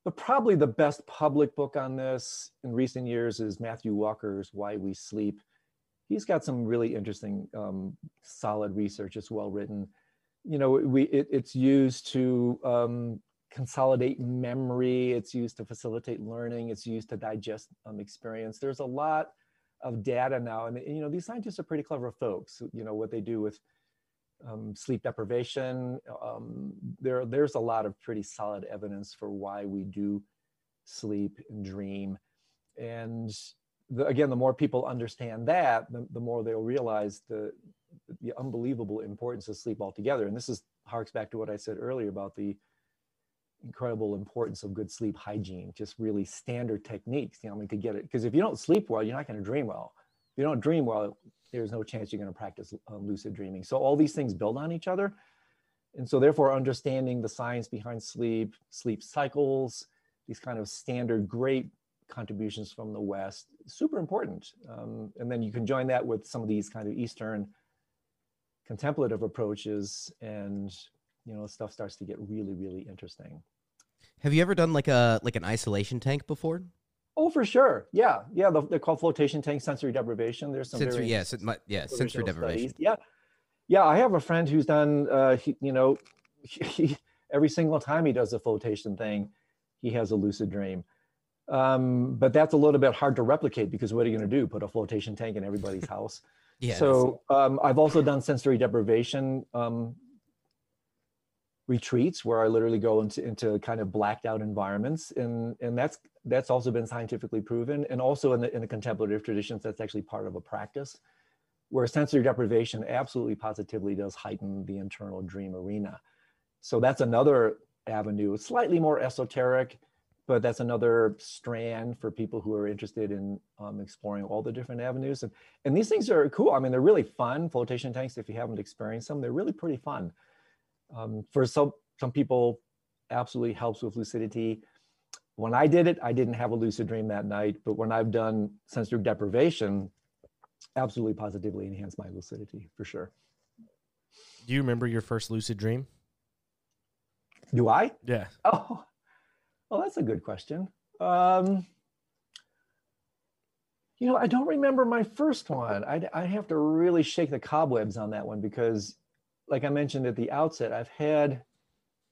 But probably the best public book on this in recent years is matthew walker's why we sleep. He's got some really interesting um, solid research. It's well written you know, we it, it's used to um, consolidate memory. It's used to facilitate learning. It's used to digest um, experience. There's a lot of data now, and you know, these scientists are pretty clever folks. You know what they do with um, sleep deprivation. Um, there, there's a lot of pretty solid evidence for why we do sleep and dream, and the, again, the more people understand that, the, the more they'll realize the the unbelievable importance of sleep altogether. And this is harks back to what I said earlier about the incredible importance of good sleep hygiene, just really standard techniques, you know, I mean, to get it. Because if you don't sleep well, you're not going to dream well. If you don't dream well, there's no chance you're going to practice uh, lucid dreaming. So all these things build on each other. And so therefore understanding the science behind sleep, sleep cycles, these kind of standard great contributions from the West, super important. Um, and then you can join that with some of these kind of Eastern contemplative approaches and you know stuff starts to get really really interesting. Have you ever done like a like an isolation tank before? Oh for sure. Yeah. Yeah. They're called flotation tank sensory deprivation. There's some sensory yes yeah, yeah sensory deprivation. Studies. yeah. Yeah i have a friend who's done uh he, you know he, every single time he does a flotation thing, he has a lucid dream. Um, but that's a little bit hard to replicate because what are you going to do? Put a flotation tank in everybody's house? Yeah. So um, I've also done sensory deprivation um, retreats where I literally go into, into kind of blacked out environments, and and that's that's also been scientifically proven, and also in the in the contemplative traditions, that's actually part of a practice, where sensory deprivation absolutely positively does heighten the internal dream arena. So that's another avenue, slightly more esoteric, but that's another strand for people who are interested in um, exploring all the different avenues. And, and these things are cool. I mean, they're really fun. Flotation tanks, if you haven't experienced them, they're really pretty fun. Um, for some, some people, absolutely helps with lucidity. When I did it, I didn't have a lucid dream that night, but when I've done sensory deprivation, absolutely positively enhanced my lucidity for sure. Do you remember your first lucid dream? Do I? Yeah. Oh, well, that's a good question. Um, you know, I don't remember my first one. I I have to really shake the cobwebs on that one because, like I mentioned at the outset, I've had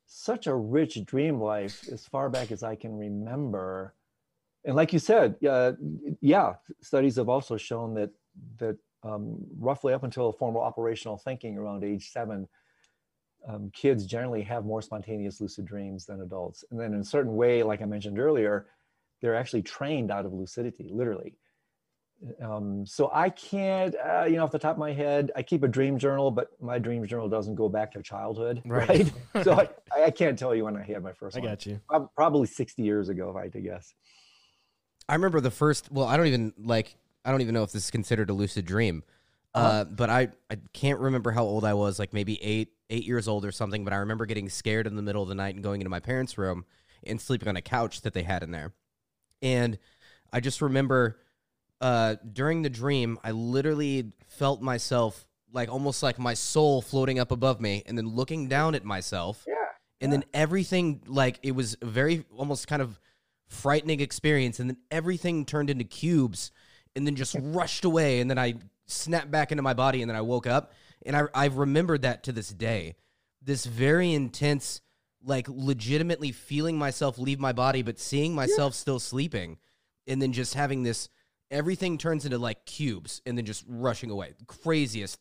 such a rich dream life as far back as I can remember. And like you said, uh, yeah, studies have also shown that that um, roughly up until formal operational thinking around age seven, um, kids generally have more spontaneous lucid dreams than adults. And then in a certain way, like I mentioned earlier, they're actually trained out of lucidity, literally. Um, so I can't, uh, you know, off the top of my head, I keep a dream journal, but my dream journal doesn't go back to childhood, right? right? so I, I, can't tell you when I had my first I one. got you. Probably 60 years ago, if I had to guess. I remember the first, well, I don't even like, I don't even know if this is considered a lucid dream. Uh-huh. Uh, but I, I can't remember how old I was, like maybe eight, eight years old or something. But I remember getting scared in the middle of the night and going into my parents' room and sleeping on a couch that they had in there. And I just remember uh, during the dream, I literally felt myself like almost like my soul floating up above me and then looking down at myself. Yeah. And yeah. then everything, like, it was a very almost kind of frightening experience. And then everything turned into cubes and then just rushed away. And then I snapped back into my body and then I woke up and I I've remembered that to this day. This very intense like legitimately feeling myself leave my body but seeing myself yeah. still sleeping and then just having this everything turns into like cubes and then just rushing away. Craziest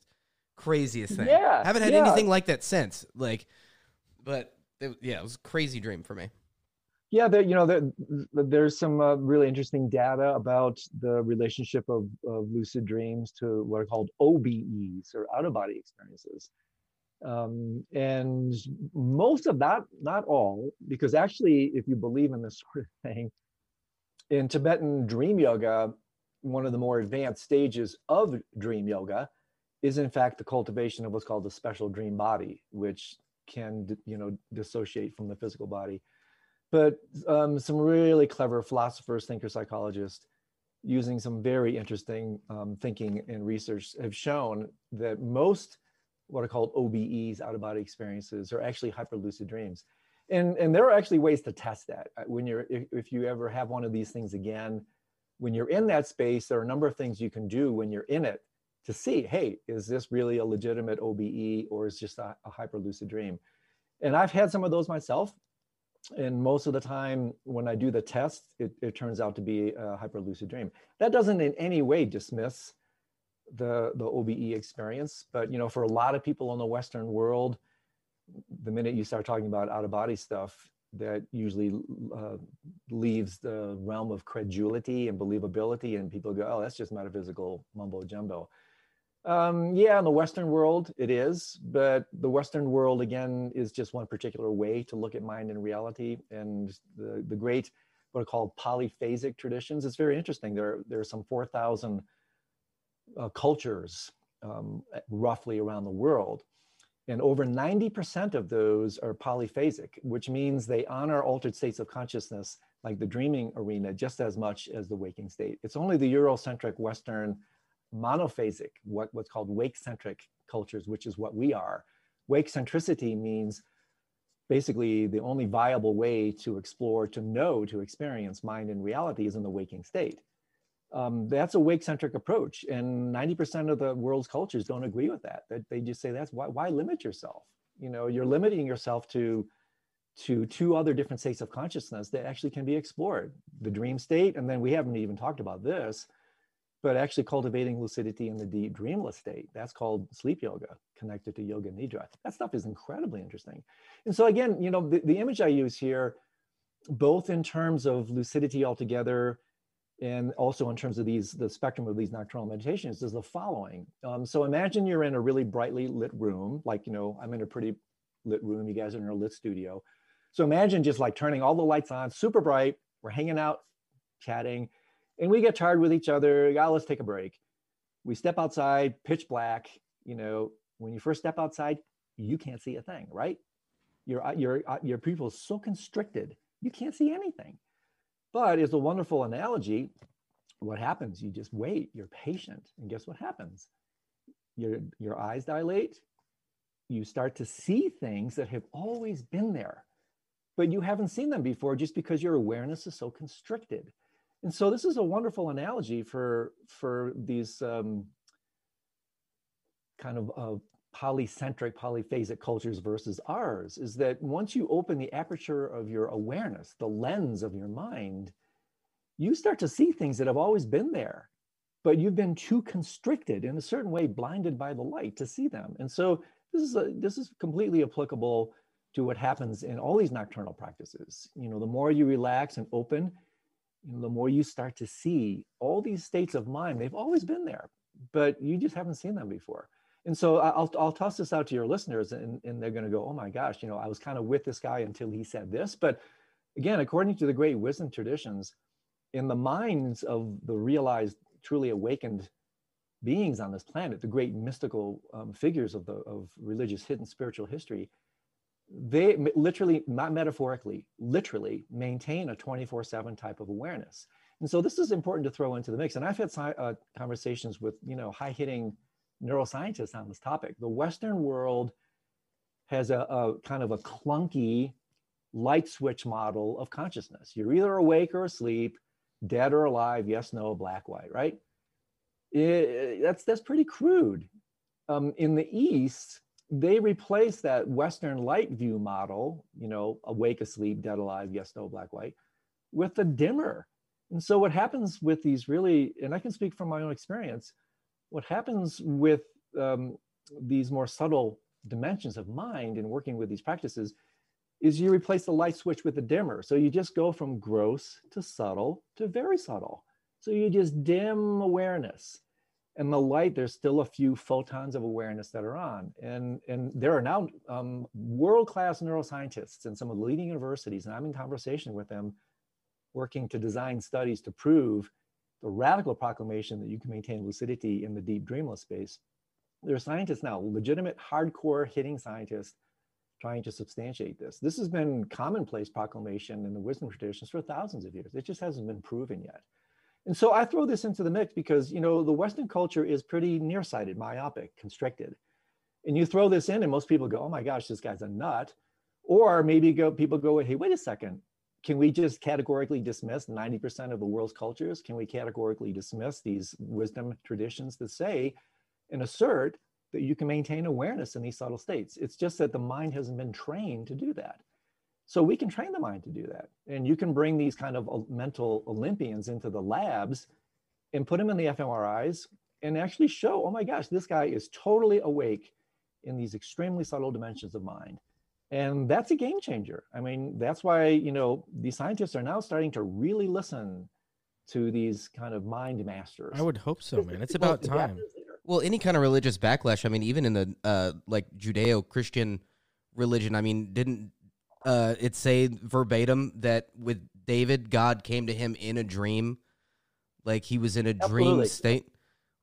craziest thing. Yeah. Haven't had yeah. anything like that since. Like but it, yeah, it was a crazy dream for me. Yeah, you know, there, there's some uh, really interesting data about the relationship of, of, lucid dreams to what are called OBEs or out of body experiences. Um, and most of that, not all, because actually, if you believe in this sort of thing, in Tibetan dream yoga, one of the more advanced stages of dream yoga is in fact the cultivation of what's called the special dream body, which can, you know, dissociate from the physical body but um, some really clever philosophers, thinkers, psychologists, using some very interesting um, thinking and research, have shown that most what are called OBEs, out of body experiences, are actually hyperlucid dreams. And, and there are actually ways to test that. Uh, when you're, if, if you ever have one of these things again, when you're in that space, there are a number of things you can do when you're in it to see, hey, is this really a legitimate OBE or is just a, a hyperlucid dream? And I've had some of those myself and most of the time when I do the test, it, it turns out to be a hyperlucid dream. That doesn't in any way dismiss the, the OBE experience, but you know, for a lot of people in the Western world, the minute you start talking about out of body stuff, that usually uh, leaves the realm of credulity and believability, and people go, "Oh, that's just metaphysical mumbo jumbo." Um, yeah, in the Western world, it is, but the Western world again is just one particular way to look at mind and reality. And the the great what are called polyphasic traditions. It's very interesting. There there are some four thousand uh, cultures um, roughly around the world, and over ninety percent of those are polyphasic, which means they honor altered states of consciousness, like the dreaming arena, just as much as the waking state. It's only the Eurocentric Western monophasic, what, what's called wake-centric cultures, which is what we are. Wake centricity means basically the only viable way to explore, to know, to experience mind and reality is in the waking state. Um, that's a wake-centric approach, and 90% of the world's cultures don't agree with that. That they just say that's why, why limit yourself? You know, you're limiting yourself to to two other different states of consciousness that actually can be explored the dream state and then we haven't even talked about this but actually cultivating lucidity in the deep dreamless state. That's called sleep yoga connected to yoga nidra. That stuff is incredibly interesting. And so again you know the, the image i use here both in terms of lucidity altogether and also in terms of these the spectrum of these nocturnal meditations is the following. Um, so imagine you're in a really brightly lit room like you know i'm in a pretty lit room you guys are in a lit studio. So imagine just like turning all the lights on super bright we're hanging out chatting and we get tired with each other yeah let's take a break we step outside pitch black you know when you first step outside you can't see a thing right your uh, your uh, your pupil is so constricted you can't see anything but it's a wonderful analogy. What happens? You just wait, you're patient, and guess what happens? Your, your eyes dilate, you start to see things that have always been there, but you haven't seen them before just because your awareness is so constricted. And so this is a wonderful analogy for, for these um, kind of uh, polycentric, polyphasic cultures versus ours is that once you open the aperture of your awareness, the lens of your mind, you start to see things that have always been there, but you've been too constricted in a certain way, blinded by the light to see them. And so this is a, this is completely applicable to what happens in all these nocturnal practices. You know, the more you relax and open, you know, the more you start to see all these states of mind. They've always been there, but you just haven't seen them before. And so I'll, I'll toss this out to your listeners and, and they're going to go, oh my gosh, you know, I was kind of with this guy until he said this. But again, according to the great wisdom traditions, in the minds of the realized, truly awakened beings on this planet, the great mystical um, figures of the of religious hidden spiritual history, they literally, not metaphorically, literally maintain a 24/7 type of awareness. And so this is important to throw into the mix. And I've had uh, conversations with you know high hitting neuroscientists on this topic. The Western world has a, a, kind of a clunky light switch model of consciousness. You're either awake or asleep, dead or alive, yes, no, black, white, right? It, that's, that's pretty crude. Um, in the East, they replaced that Western light view model, you know, awake, asleep, dead, alive, yes, no, black, white, with a dimmer. And so what happens with these really, and I can speak from my own experience, what happens with um, these more subtle dimensions of mind in working with these practices is you replace the light switch with a dimmer. So you just go from gross to subtle to very subtle. So you just dim awareness. And the light, there's still a few photons of awareness that are on. And, and there are now um, world-class neuroscientists in some of the leading universities, and I'm in conversation with them, working to design studies to prove the radical proclamation that you can maintain lucidity in the deep dreamless space, there are scientists now, legitimate hardcore hitting scientists, trying to substantiate this. This has been commonplace proclamation in the wisdom traditions for thousands of years. It just hasn't been proven yet. And so I throw this into the mix because, you know, the Western culture is pretty nearsighted, myopic, constricted. And you throw this in and most people go, oh my gosh, this guy's a nut. Or maybe go, people go, hey, wait a second, can we just categorically dismiss 90% of the world's cultures? Can we categorically dismiss these wisdom traditions that say and assert that you can maintain awareness in these subtle states? It's just that the mind hasn't been trained to do that. So we can train the mind to do that. And you can bring these kind of mental Olympians into the labs and put them in the fMRIs and actually show, oh my gosh, this guy is totally awake in these extremely subtle dimensions of mind. And that's a game changer. I mean that's why you know these scientists are now starting to really listen to these kind of mind masters. I would hope so man. it's about time. well any kind of religious backlash i mean even in the uh like judeo-christian religion i mean didn't uh it say verbatim that with david god came to him in a dream like he was in a Absolutely. dream state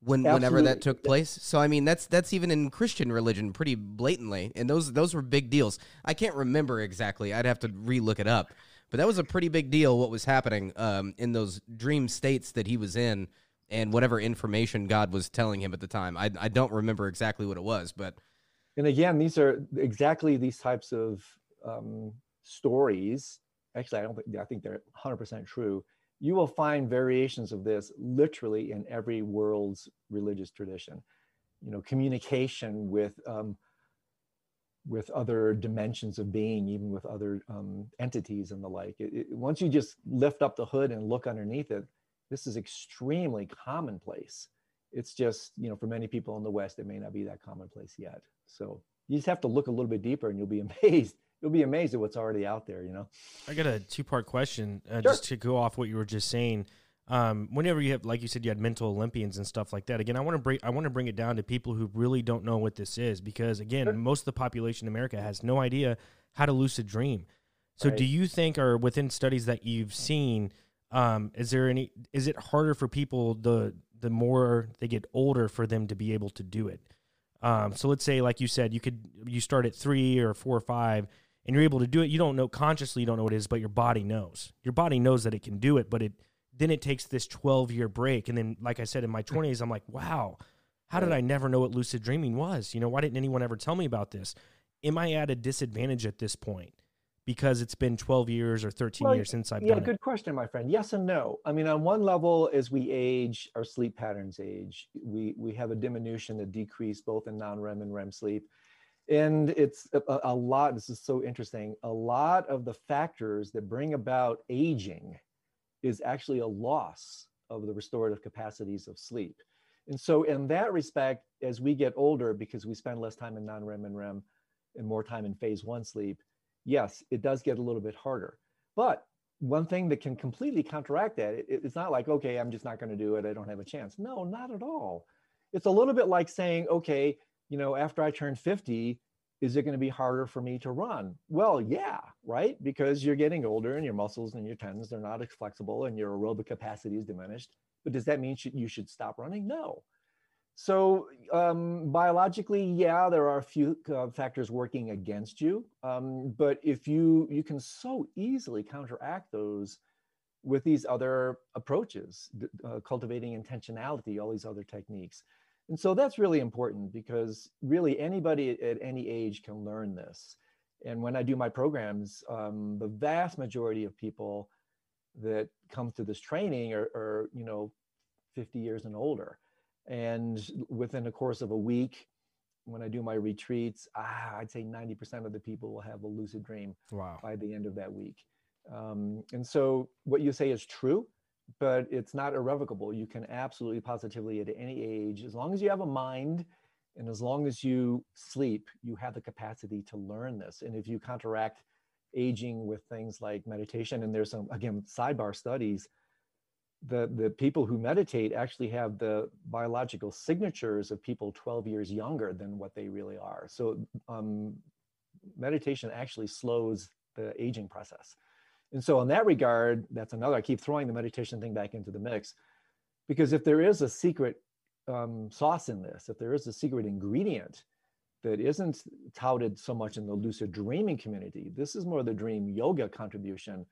when whenever that took place. So I mean that's that's even in Christian religion pretty blatantly, and those those were big deals. I can't remember exactly. I'd have to re-look it up, but that was a pretty big deal. What was happening um, in those dream states that he was in, and whatever information God was telling him at the time. I I don't remember exactly what it was, but and again, these are exactly these types of um, stories. Actually, I don't think I think they're 100 percent true you will find variations of this literally in every world's religious tradition. You know, communication with um, with other dimensions of being, even with other um, entities and the like. It, it, once you just lift up the hood and look underneath it, this is extremely commonplace. It's just, you know, for many people in the West, it may not be that commonplace yet. So you just have to look a little bit deeper and you'll be amazed. You'll be amazed at what's already out there, you know? I got a two part question uh, Sure. just to go off what you were just saying. Um, whenever you have, like you said, you had mental Olympians and stuff like that. Again, I want to bring, I want to bring it down to people who really don't know what this is because, again, Sure. most of the population in America has no idea how to lucid dream. So, do you think, or within studies that you've seen, um, is there any? Is it harder for people the the more they get older for them to be able to do it? Um, so let's say, like you said, you could you start at three or four or five, and you're able to do it. You don't know consciously, you don't know what it is, but your body knows. Your body knows that it can do it, but it then it takes this 12 year break, and then, like I said, in my hmm. 20s, I'm like, wow, how did I never know what lucid dreaming was? You know, why didn't anyone ever tell me about this? Am I at a disadvantage at this point because it's been 12 years or 13 Well, years since I've yeah, good it? question, my friend. Yes and no. I mean, on one level, as we age, our sleep patterns age. We we have a diminution, a decrease both in non-REM and REM sleep, and it's a, a- lot. This is so interesting. A lot of the factors that bring about aging is actually a loss of the restorative capacities of sleep. And so, in that respect, as we get older, because we spend less time in non-REM and REM, and more time in phase one sleep, yes, it does get a little bit harder. But one thing that can completely counteract that, it, it's not like, okay, I'm just not going to do it. I don't have a chance. No, not at all. It's a little bit like saying, okay, you know, after I turn 50, is it going to be harder for me to run? Well, yeah, right? Because you're getting older and your muscles and your tendons, they're not as flexible and your aerobic capacity is diminished. But does that mean you should stop running? No. So um, biologically, yeah, there are a few uh, factors working against you, um, but if you you can so easily counteract those with these other approaches, uh, cultivating intentionality, all these other techniques, and so that's really important because really anybody at, any age can learn this. And when I do my programs, um, the vast majority of people that come to this training are, are you know 50 years and older and within the course of a week when i do my retreats ah, i'd say 90% of the people will have a lucid dream Wow. by the end of that week um, and so what you say is true but it's not irrevocable. You can absolutely positively at any age as long as you have a mind and as long as you sleep you have the capacity to learn this. And if you counteract aging with things like meditation and there's some again sidebar studies the the people who meditate actually have the biological signatures of people 12 years younger than what they really are. So um, meditation actually slows the aging process and so in that regard that's another i keep throwing the meditation thing back into the mix because if there is a secret um, sauce in this if there is a secret ingredient that isn't touted so much in the lucid dreaming community this is more the dream yoga contribution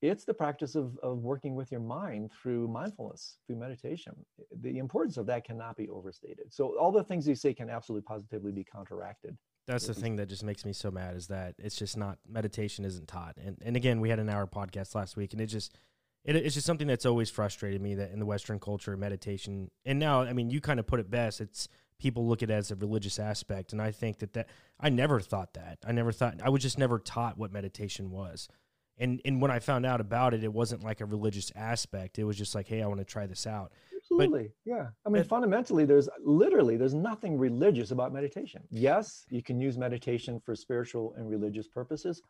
it's the practice of, of working with your mind through mindfulness, through meditation. The importance of that cannot be overstated. So, all the things you say can absolutely positively be counteracted. That's the mm-hmm. thing that just makes me so mad is that it's just not meditation isn't taught. And and again, we had an hour podcast last week, and it just it, it's just something that's always frustrated me that in the Western culture, meditation, and now I mean, you kind of put it best. It's people look at it as a religious aspect, and I think that that I never thought that. I never thought I was just never taught what meditation was. And and when I found out about it, it wasn't like a religious aspect. It was just like, hey, I want to try this out. Absolutely. yeah. I mean, but- fundamentally, there's literally there's nothing religious about meditation. Yes, you can use meditation for spiritual and religious purposes,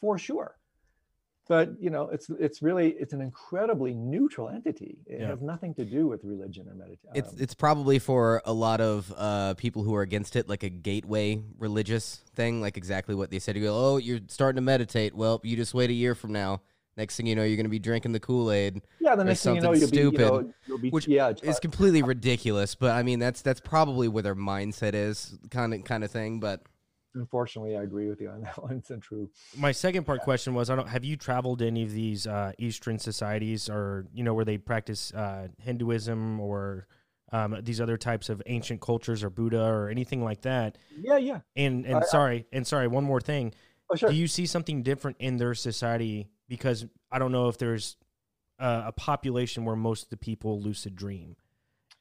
for sure. But you know, it's it's really it's an incredibly neutral entity. It Yeah. has nothing to do with religion or meditation. It's it's probably for a lot of uh, people who are against it, like a gateway religious thing, like exactly what they said. You go, oh, you're starting to meditate. Well, you just wait a year from now. Next thing you know, you're going to be drinking the Kool Aid. yeah, the or next thing you know, something you'll be, you know, stupid, you'll be, which yeah, It's completely ridiculous, but I mean that's that's probably where their mindset is, kind of kind of thing. But Unfortunately, I agree with you on that one. It's untrue. My second part question was: I don't have you traveled to any of these uh, Eastern societies, or you know, where they practice uh, Hinduism or um, these other types of ancient cultures, or Buddha, or anything like that? Yeah, yeah. And and I- I- sorry, and sorry, one more thing: Oh, sure. Do you see something different in their society? Because I don't know if there's uh, a population where most of the people lucid dream,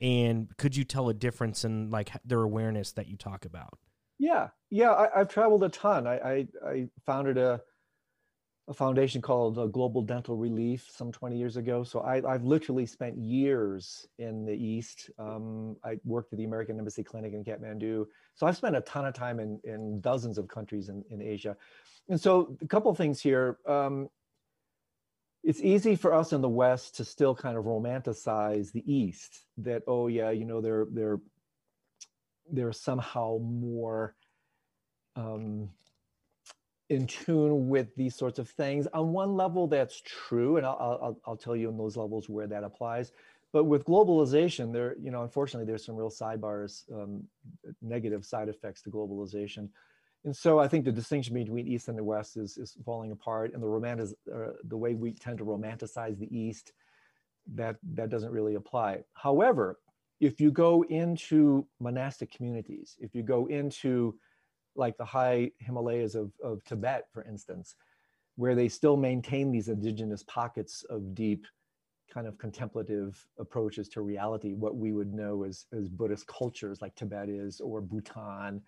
and could you tell a difference in like their awareness that you talk about? Yeah, yeah, I, have traveled a ton. I, I, I founded a a foundation called uh, Global Dental Relief some 20 years ago. So I, have literally spent years in the East. Um, I worked at the American Embassy Clinic in Kathmandu. So I've spent a ton of time in, in dozens of countries in, in Asia. And so a couple things here. Um, it's easy for us in the West to still kind of romanticize the East that, oh yeah, you know, they're, they're, they're somehow more, um, in tune with these sorts of things. On one level, that's true, and I'll, I'll, I'll tell you in those levels where that applies. But with globalization, there, you know, unfortunately, there's some real sidebars, um, negative side effects to globalization. And so I think the distinction between East and the West is, is falling apart, and the romantic, uh, the way we tend to romanticize the East, that that doesn't really apply. However, if you go into monastic communities, if you go into like the high Himalayas of, of Tibet, for instance, where they still maintain these indigenous pockets of deep kind of contemplative approaches to reality, what we would know as, as Buddhist cultures like Tibet is or Bhutan,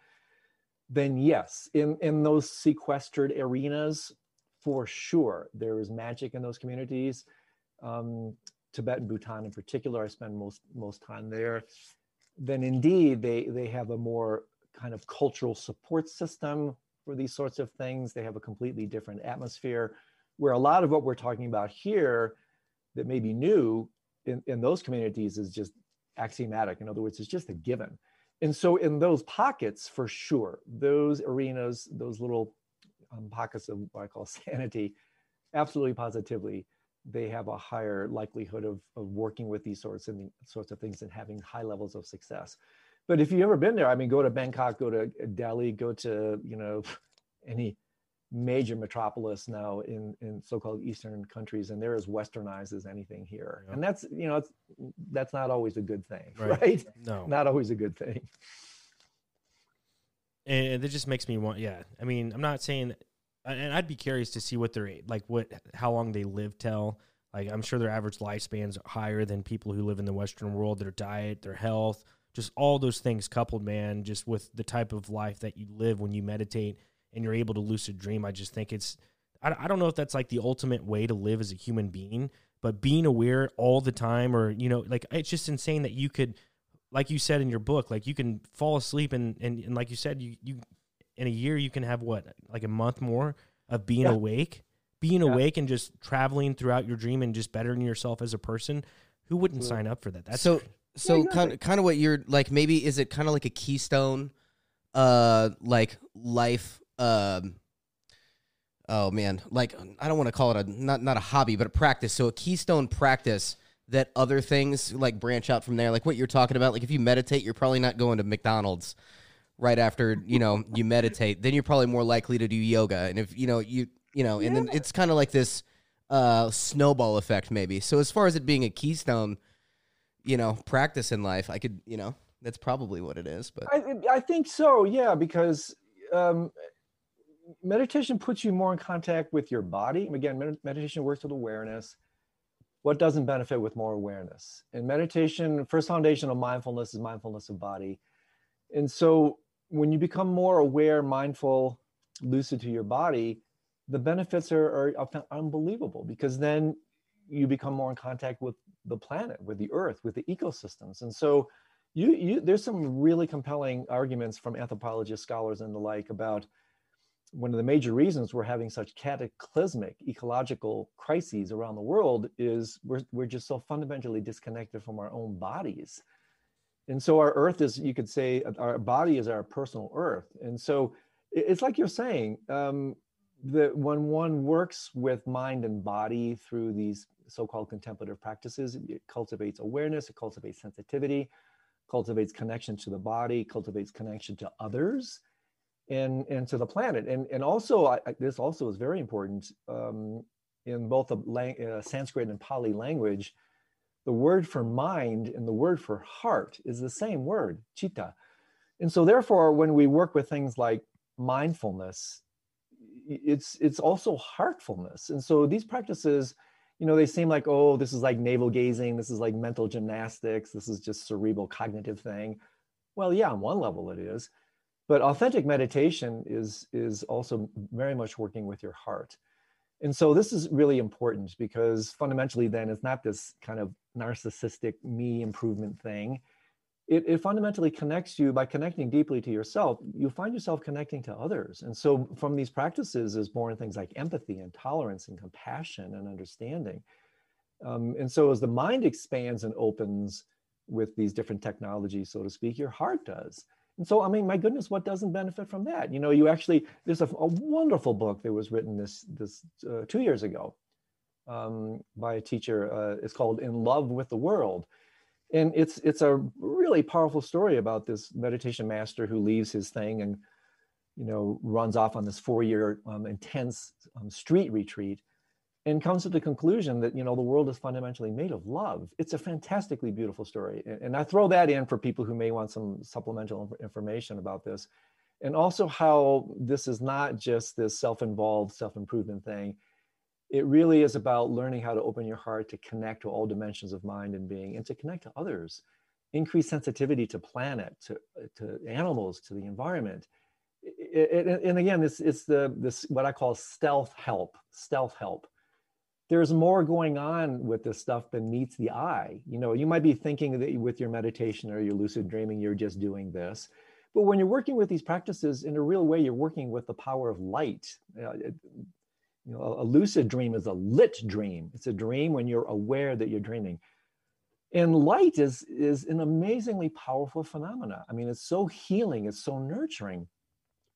then yes, in, in those sequestered arenas, for sure, there is magic in those communities. Um, Tibet and Bhutan in particular, I spend most most time there. Then indeed, they they have a more kind of cultural support system for these sorts of things. They have a completely different atmosphere where a lot of what we're talking about here that may be new in, in those communities is just axiomatic. In other words, it's just a given. And so in those pockets, for sure, those arenas, those little um, pockets of what I call sanity, absolutely positively, they have a higher likelihood of, of working with these sorts of sorts of things and having high levels of success. But if you've ever been there, I mean, go to Bangkok, go to Delhi, go to, you know, any major metropolis now in, in so-called Eastern countries, and they're as westernized as anything here. And that's, you know, it's, that's not always a good thing, right? right? No. Not always a good thing. And it just makes me want, yeah. I mean, I'm not saying, and I'd be curious to see what they're, like, what, how long they live till. Like, I'm sure their average lifespan's higher than people who live in the Western world, their diet, their health, just all those things coupled, man, just with the type of life that you live when you meditate and you're able to lucid dream. I just think it's, I, I don't know if that's like the ultimate way to live as a human being, but being aware all the time, or, you know, like it's just insane that you could, like you said in your book, like you can fall asleep and, and, and like you said, you, you, in a year, you can have what, like a month more of being yeah. awake, being yeah. awake and just traveling throughout your dream and just bettering yourself as a person. Who wouldn't sign up for that? That's so so yeah, kind of kind of what you're like maybe is it kind of like a keystone uh like life um oh man like i don't want to call it a not not a hobby but a practice so a keystone practice that other things like branch out from there like what you're talking about like if you meditate you're probably not going to mcdonald's right after you know you meditate then you're probably more likely to do yoga and if you know you you know and yeah. then it's kind of like this uh snowball effect maybe so as far as it being a keystone you know, practice in life. I could, you know, that's probably what it is. But I, I think so, yeah, because um, meditation puts you more in contact with your body. Again, med- meditation works with awareness. What doesn't benefit with more awareness? And meditation, first foundation of mindfulness is mindfulness of body. And so when you become more aware, mindful, lucid to your body, the benefits are, are unbelievable because then you become more in contact with the planet, with the earth, with the ecosystems. And so you, you there's some really compelling arguments from anthropologists, scholars, and the like about one of the major reasons we're having such cataclysmic ecological crises around the world is we're, we're just so fundamentally disconnected from our own bodies. And so our earth is, you could say, our body is our personal earth. And so it's like you're saying, um, that when one works with mind and body through these so-called contemplative practices. It cultivates awareness, it cultivates sensitivity, cultivates connection to the body, cultivates connection to others, and and to the planet. And and also, I, this also is very important um, in both the lang- uh, Sanskrit and Pali language. The word for mind and the word for heart is the same word, chitta. And so, therefore, when we work with things like mindfulness, it's it's also heartfulness. And so, these practices you know, they seem like, oh, this is like navel gazing, this is like mental gymnastics, this is just cerebral cognitive thing. Well, yeah, on one level it is. But authentic meditation is is also very much working with your heart. And so this is really important because fundamentally then it's not this kind of narcissistic me improvement thing. It, it fundamentally connects you by connecting deeply to yourself, you find yourself connecting to others. And so from these practices is born things like empathy and tolerance and compassion and understanding. Um, and so as the mind expands and opens with these different technologies, so to speak, your heart does. And so, I mean, my goodness, what doesn't benefit from that? You know, you actually, there's a, a wonderful book that was written this, this uh, two years ago um, by a teacher. Uh, it's called In Love with the World. And it's, it's a really powerful story about this meditation master who leaves his thing and, you know, runs off on this four year um, intense um, street retreat and comes to the conclusion that you know the world is fundamentally made of love. It's a fantastically beautiful story and i throw that in for people who may want some supplemental information about this and also how this is not just this self-involved self-improvement thing. It really is about learning how to open your heart to connect to all dimensions of mind and being and to connect to others. Increase sensitivity to planet to, to animals to the environment. It, it, and again it's, it's the this what i call stealth help stealth help there's more going on with this stuff than meets the eye. You know, you might be thinking that with your meditation or your lucid dreaming, you're just doing this. But when you're working with these practices in a real way, you're working with the power of light. Uh, you know, a, a lucid dream is a lit dream. It's a dream when you're aware that you're dreaming. And light is, is an amazingly powerful phenomena. I mean, it's so healing, it's so nurturing.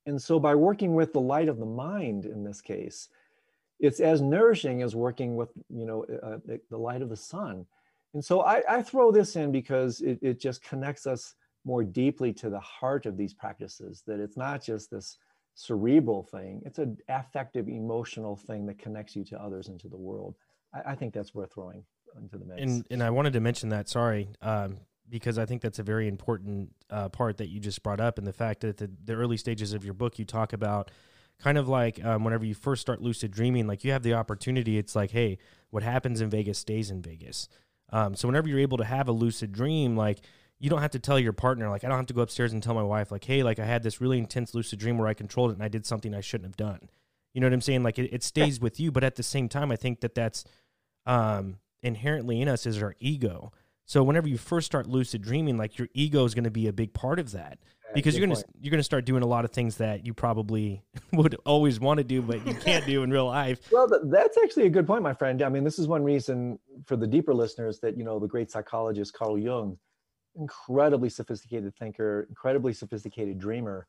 And so by working with the light of the mind in this case, it's as nourishing as working with you know uh, the light of the sun. And so I, I throw this in because it, it just connects us more deeply to the heart of these practices that it's not just this cerebral thing it's an affective emotional thing that connects you to others and to the world. I, I think that's worth throwing into the mix. And and i wanted to mention that sorry um, because i think that's a very important uh, part that you just brought up and the fact that the, the early stages of your book you talk about kind of like um, whenever you first start lucid dreaming, like you have the opportunity. It's like, hey, what happens in Vegas stays in Vegas. Um, so whenever you're able to have a lucid dream, like you don't have to tell your partner, like I don't have to go upstairs and tell my wife, like, hey, like I had this really intense lucid dream where I controlled it and I did something I shouldn't have done. You know what I'm saying? Like it, it stays with you, but at the same time, I think that that's um, inherently in us is our ego. So whenever you first start lucid dreaming, like your ego is going to be a big part of that because you're gonna point. you're gonna start doing a lot of things that you probably would always want to do, but you can't do in real life. Well, that's actually a good point, my friend. I mean, this is one reason for the deeper listeners that you know the great psychologist Carl Jung, incredibly sophisticated thinker, incredibly sophisticated dreamer.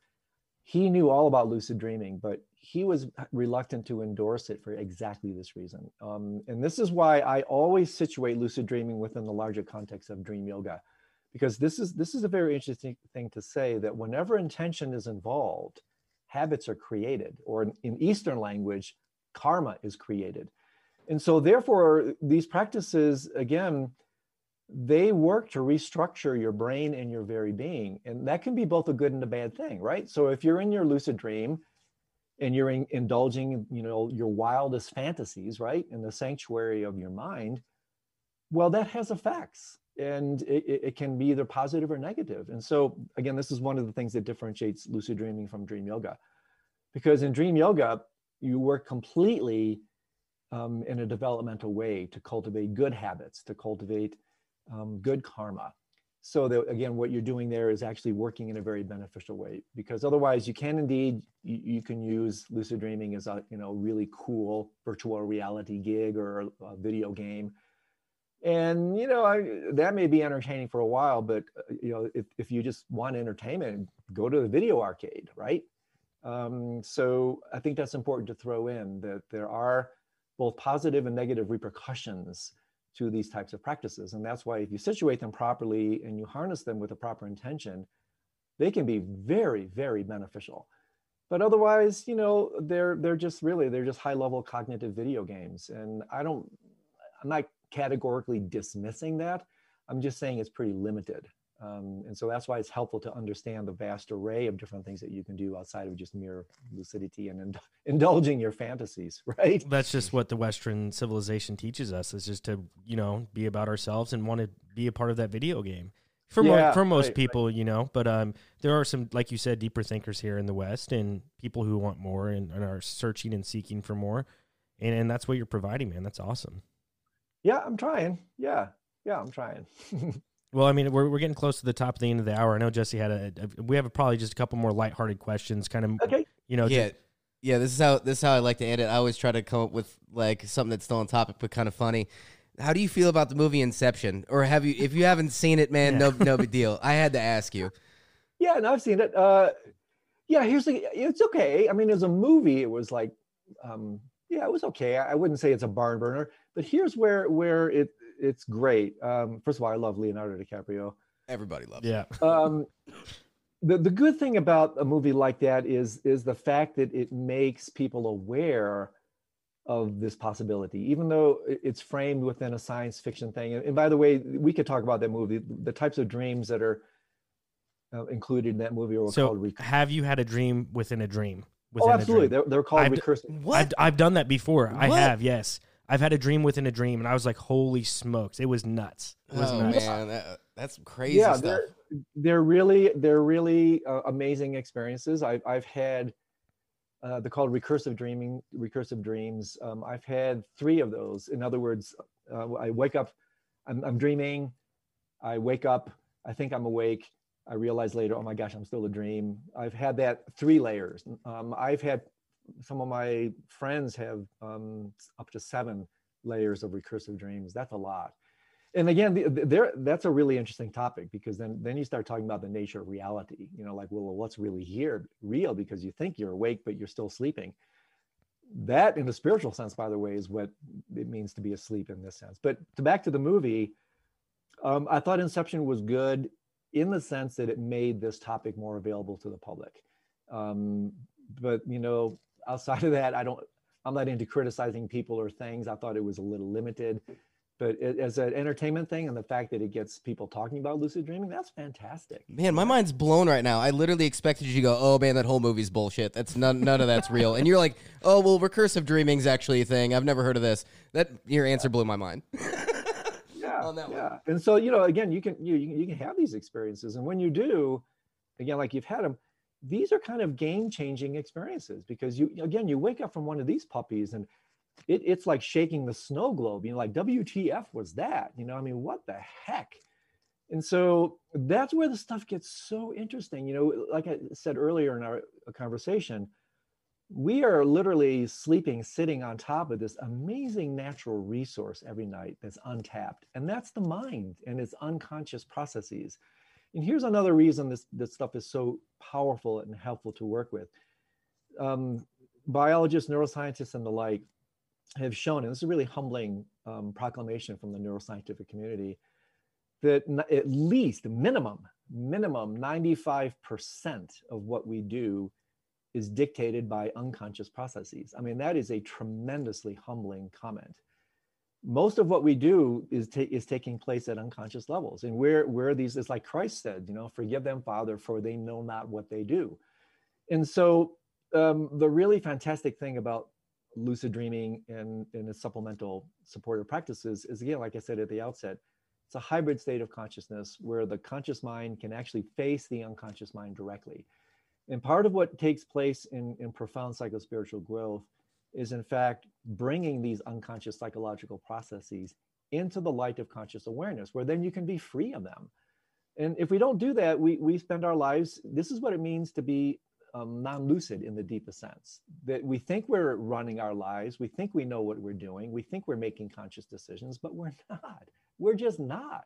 He knew all about lucid dreaming, but he was reluctant to endorse it for exactly this reason. Um, and this is why I always situate lucid dreaming within the larger context of dream yoga because this is this is a very interesting thing to say that whenever intention is involved habits are created or in, in eastern language karma is created. And so therefore these practices again they work to restructure your brain and your very being. And that can be both a good and a bad thing right? So if you're in your lucid dream and you're in, indulging you know your wildest fantasies right in the sanctuary of your mind well that has effects and it, it, can be either positive or negative. And so, again, this is one of the things that differentiates lucid dreaming from dream yoga, because in dream yoga, you work completely um, in a developmental way to cultivate good habits, to cultivate um, good karma. So that again, what you're doing there is actually working in a very beneficial way. Because otherwise, you can indeed you, you can use lucid dreaming as a you know really cool virtual reality gig or a video game and you know I, that may be entertaining for a while but uh, you know if, if you just want entertainment go to the video arcade right? Um, so i think that's important to throw in that there are both positive and negative repercussions to these types of practices. And that's why if you situate them properly and you harness them with a proper intention they can be very very beneficial. But otherwise you know they're they're just really they're just high level cognitive video games. And i don't i'm not categorically dismissing that. I'm just saying it's pretty limited. Um, and so that's why it's helpful to understand the vast array of different things that you can do outside of just mere lucidity and ind- indulging your fantasies, right? That's just what the Western civilization teaches us is just to, you know, be about ourselves and want to be a part of that video game. for mo- for most right, right. people, you know. But um, there are some, like you said, deeper thinkers here in the West, and people who want more and, and are searching and seeking for more, and, and that's what you're providing, man. That's awesome. Yeah, I'm trying. Yeah, yeah, I'm trying. Well, I mean, we're, we're getting close to the top of the end of the hour. I know Jesse had a, a we have probably just a couple more lighthearted questions, kind of, okay. you know, yeah, just- yeah. This is how this is how I like to end it. I always try to come up with like something that's still on topic but kind of funny. How do you feel about the movie Inception? Or have you? If you haven't seen it, man, no, no big deal. I had to ask you. Yeah, and I've seen it. Uh, yeah, here's the. It's okay. I mean, as a movie, it was like, um, yeah, it was okay. I I wouldn't say it's a barn burner, but here's where where it it's great. Um, first of all, I love Leonardo DiCaprio. Everybody loves it. yeah, Um, the the good thing about a movie like that is is the fact that it makes people aware of this possibility, even though it's framed within a science fiction thing. And, and by the way, we could talk about that movie. The types of dreams that are uh, included in that movie are So, called. Rec- have you had a dream within a dream? Oh, Within a absolutely. dream? They're, they're called I've recursive. What? I've, I've done that before. I have, yes. I've had a dream within a dream, and I was like, "Holy smokes!" It was nuts. It was oh nuts. man, that, that's crazy yeah, stuff. they're they're really they're really uh, amazing experiences. I've I've had uh, they're called recursive dreaming, recursive dreams. Um, I've had three of those. In other words, uh, I wake up, I'm, I'm dreaming, I wake up, I think I'm awake. I realize later, oh my gosh, I'm still a dream. I've had that three layers. Um, I've had some of my friends have um, up to seven layers of recursive dreams. That's a lot and again the- the- there that's a really interesting topic because then then you start talking about the nature of reality you know like well what's really here real because you think you're awake but you're still sleeping that in the spiritual sense by the way is what it means to be asleep in this sense but to back to the movie um, i thought inception was good in the sense that it made this topic more available to the public um, but you know outside of that i don't i'm not into criticizing people or things i thought it was a little limited but as an entertainment thing and the fact that it gets people talking about lucid dreaming that's fantastic Man, my mind's blown right now. I literally expected you to go, "Oh man, that whole movie's bullshit. That's none, none of that's real." And you're like, "Oh well, recursive dreaming's actually a thing. I've never heard of this." That your answer blew my mind. yeah on that one. and so you know again you can you, you can have these experiences. And when you do again like you've had them these are kind of game changing experiences because you again you wake up from one of these puppies and it, it's like shaking the snow globe. You know like wtf was that? You know i mean what the heck? And so that's where the stuff gets so interesting. You know like i said earlier in our conversation we are literally sleeping sitting on top of this amazing natural resource every night that's untapped and that's the mind and its unconscious processes. And here's another reason this, this stuff is so powerful and helpful to work with. Um, biologists neuroscientists and the like have shown and this is a really humbling um, proclamation from the neuroscientific community that at least minimum minimum 95% of what we do is dictated by unconscious processes. I mean, that is a tremendously humbling comment. Most of what we do is, ta- is taking place at unconscious levels. And where, where these, it's like Christ said, you know, forgive them, Father, for they know not what they do. And so um, the really fantastic thing about lucid dreaming and, and its supplemental supportive practices is, again, like I said at the outset, it's a hybrid state of consciousness where the conscious mind can actually face the unconscious mind directly. And part of what takes place in, in profound psychospiritual growth is, in fact, bringing these unconscious psychological processes into the light of conscious awareness, where then you can be free of them. And if we don't do that, we, we spend our lives, this is what it means to be um, non lucid in the deepest sense. That we think we're running our lives, we think we know what we're doing, we think we're making conscious decisions, but we're not. We're just not.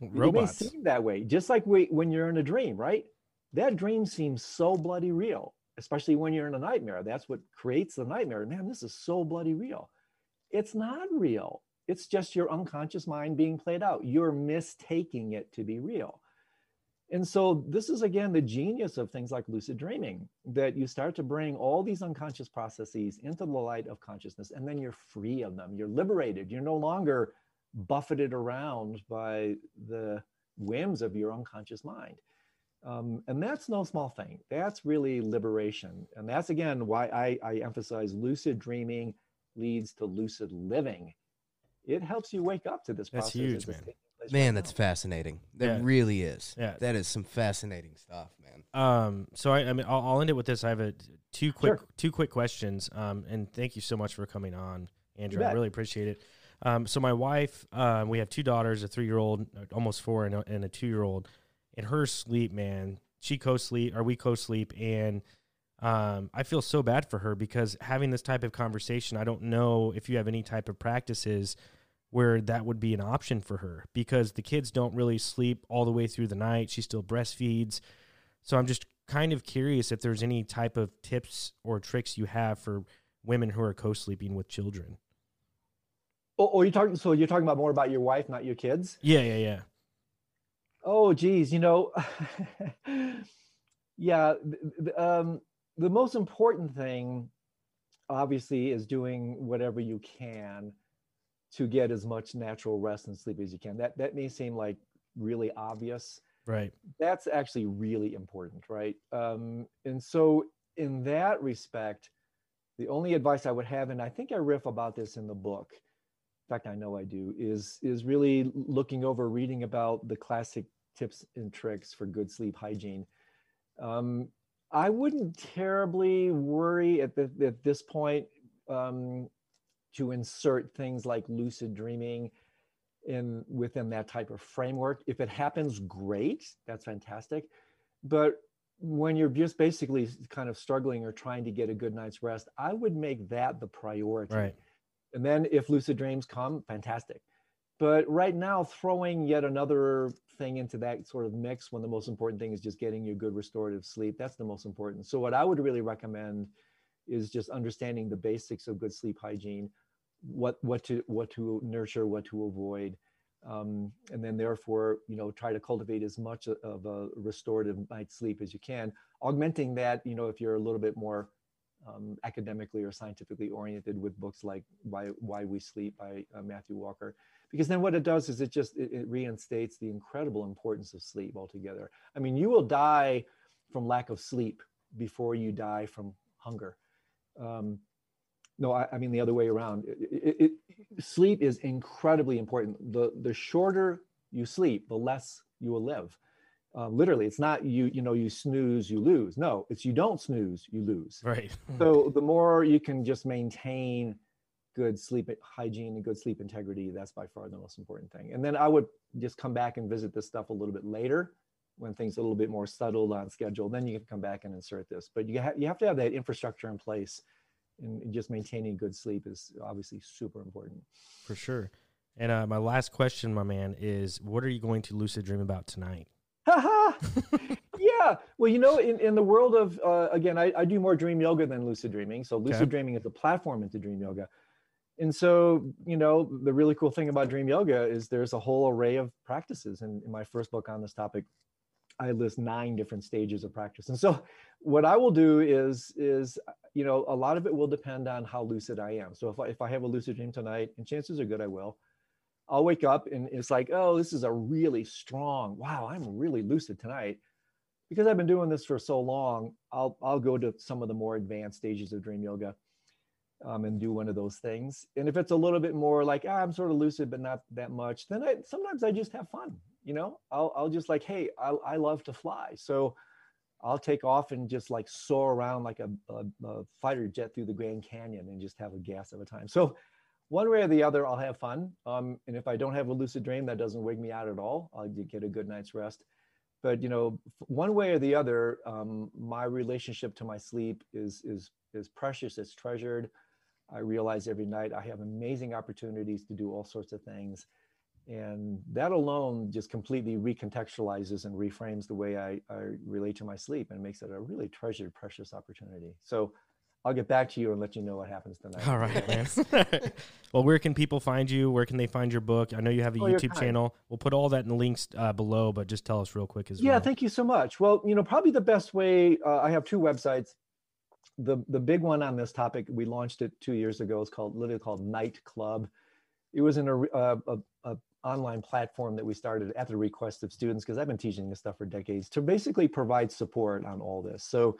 Robots. It may seem that way, just like we, when you're in a dream, right? That dream seems so bloody real, especially when you're in a nightmare. That's what creates the nightmare. Man, this is so bloody real. It's not real. It's just your unconscious mind being played out. You're mistaking it to be real. And so, this is again the genius of things like lucid dreaming that you start to bring all these unconscious processes into the light of consciousness, and then you're free of them. You're liberated. You're no longer buffeted around by the whims of your unconscious mind. Um, and that's no small thing. That's really liberation. And that's again why I, I emphasize lucid dreaming leads to lucid living. It helps you wake up to this That's process. huge, as it's man. taking place Man, that's fascinating. That Yeah. really is. Yeah. That is some fascinating stuff, man. Um, so I, I mean, I'll, I'll end it with this. I have a two quick, Sure. two quick questions. Um, and thank you so much for coming on, Andrew. I really appreciate it. Um, so my wife, uh, we have two daughters, a three-year-old, almost four, and a, and a two-year-old. And her sleep, man, she co-sleep or we co-sleep, and um, I feel so bad for her because having this type of conversation, I don't know if you have any type of practices where that would be an option for her because the kids don't really sleep all the way through the night. She still breastfeeds. So I'm just kind of curious if there's any type of tips or tricks you have for women who are co-sleeping with children. Oh, oh, you're talking. So you're talking about more about your wife, not your kids. Yeah, yeah, yeah. Oh, geez, you know, yeah. um, the most important thing, obviously, is doing whatever you can to get as much natural rest and sleep as you can. That that may seem like really obvious. Right. That's actually really important, right? Um, and so, in that respect, the only advice I would have, and I think I riff about this in the book. In fact, I know I do. Is is really looking over, reading about the classic tips and tricks for good sleep hygiene. Um, I wouldn't terribly worry at, the, at this point um, to insert things like lucid dreaming in within that type of framework. If it happens, great, that's fantastic. But when you're just basically kind of struggling or trying to get a good night's rest, I would make that the priority. Right. And then if lucid dreams come, fantastic. But right now, throwing yet another thing into that sort of mix when the most important thing is just getting you good restorative sleep, that's the most important. So, what I would really recommend is just understanding the basics of good sleep hygiene, what what to what to nurture, what to avoid, um, and then therefore you know try to cultivate as much of a restorative night's sleep as you can. Augmenting that, you know, if you're a little bit more um, academically or scientifically oriented with books like Why Why We Sleep by uh, Matthew Walker, because then what it does is it just it, it reinstates the incredible importance of sleep altogether. I mean, you will die from lack of sleep before you die from hunger. Um, no, I, I mean the other way around. It, it, sleep is incredibly important. The the shorter you sleep, the less you will live. Uh, literally, it's not you. You know, you snooze, you lose. No, it's you don't snooze, you lose. Right. So the more you can just maintain good sleep hygiene and good sleep integrity, that's by far the most important thing. And then I would just come back and visit this stuff a little bit later when things are a little bit more settled on schedule. Then you can come back and insert this. But you, ha- you have to have that infrastructure in place. And just maintaining good sleep is obviously super important. For sure. And uh, my last question, my man, is what are you going to lucid dream about tonight? Haha. yeah. Well, you know, in, in the world of, uh, again, I, I do more dream yoga than lucid dreaming. So lucid Okay. dreaming is a platform into dream yoga. And so, you know, the really cool thing about dream yoga is there's a whole array of practices. And in my first book on this topic, I list nine different stages of practice. And so what I will do is, is, you know, a lot of it will depend on how lucid I am. So if I, if I have a lucid dream tonight, and chances are good I will, I'll wake up and it's like, oh, this is a really strong, wow, I'm really lucid tonight. Because I've been doing this for so long, I'll, I'll go to some of the more advanced stages of dream yoga um, and do one of those things. And if it's a little bit more like, ah, I'm sort of lucid, but not that much, then I, sometimes I just have fun. You know, I'll, I'll just like, hey, I, I love to fly. So I'll take off and just like soar around like a, a, a fighter jet through the Grand Canyon and just have a gas of a time. So one way or the other, I'll have fun. Um, and if I don't have a lucid dream, that doesn't wake me out at all. I'll get a good night's rest. But you know, one way or the other, um, my relationship to my sleep is is is precious. It's treasured. I realize every night I have amazing opportunities to do all sorts of things. And that alone just completely recontextualizes and reframes the way I, I relate to my sleep and makes it a really treasured, precious opportunity. So I'll get back to you and let you know what happens tonight. All right, man. well, where can people find you? Where can they find your book? I know you have a Oh, YouTube channel. We'll put all that in the links uh, below, but just tell us real quick as Yeah, well. Yeah, thank you so much. Well, you know, probably the best way, uh, I have two websites. The, the big one on this topic, we launched it two years ago. It's called literally called Night Club. It was in a, a, a, a online platform that we started at the request of students because I've been teaching this stuff for decades to basically provide support on all this. So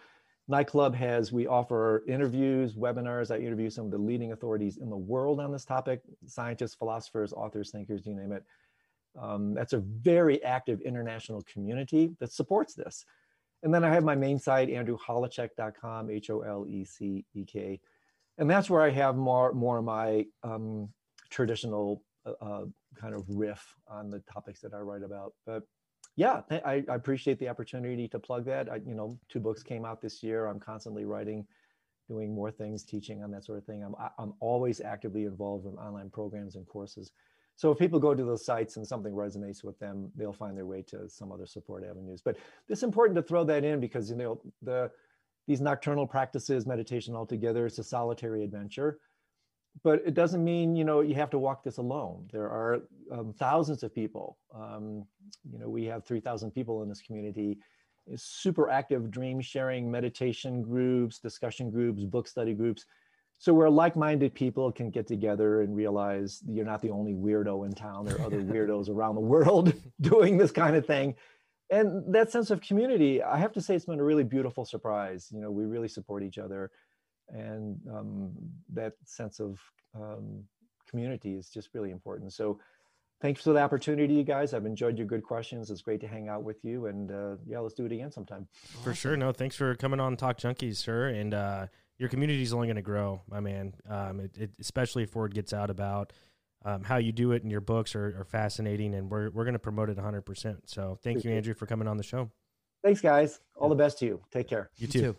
Nightclub has, we offer interviews, webinars. I interview some of the leading authorities in the world on this topic, scientists, philosophers, authors, thinkers, you name it. Um, that's a very active international community that supports this. And then I have my main site, andrewholecek.com, H O L E C E K. And that's where I have more, more of my um, traditional uh, uh, kind of riff on the topics that I write about. But yeah, I, I appreciate the opportunity to plug that. I, you know, two books came out this year. I'm constantly writing, doing more things, teaching on that sort of thing. I'm, I'm always actively involved in online programs and courses. So if people go to those sites and something resonates with them, they'll find their way to some other support avenues. But it's important to throw that in because you know the these nocturnal practices, meditation altogether, it's a solitary adventure. But it doesn't mean you know you have to walk this alone. There are um, thousands of people. Um, you know, we have three thousand people in this community. It's super active dream sharing, meditation groups, discussion groups, book study groups so where like-minded people can get together and realize you're not the only weirdo in town there are other weirdos around the world doing this kind of thing. And that sense of community i have to say it's been a really beautiful surprise. You know we really support each other. And um, that sense of um, community is just really important. So thanks for the opportunity you guys. I've enjoyed your good questions. It's great to hang out with you. And uh, yeah let's do it again sometime. For sure. No thanks for coming on talk junkies sir. And uh, your community is only going to grow, my man. Um, it, it, especially if word gets out about um, how you do it, and your books are, are fascinating, and we're we're going to promote it 100. percent So thank Appreciate you, Andrew, for coming on the show. Thanks, guys. All yeah. the best to you. Take care. You too. You too.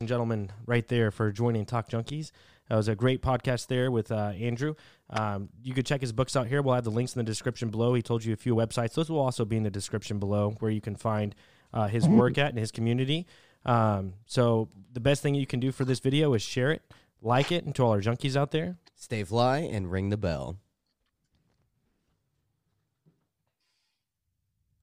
And gentlemen, right there for joining Talk Junkies. That was a great podcast there with uh, Andrew. Um, you could check his books out here. We'll have the links in the description below. He told you a few websites. Those will also be in the description below where you can find uh, his work at and his community. Um, so the best thing you can do for this video is share it, like it, and to all our junkies out there, stay fly and ring the bell.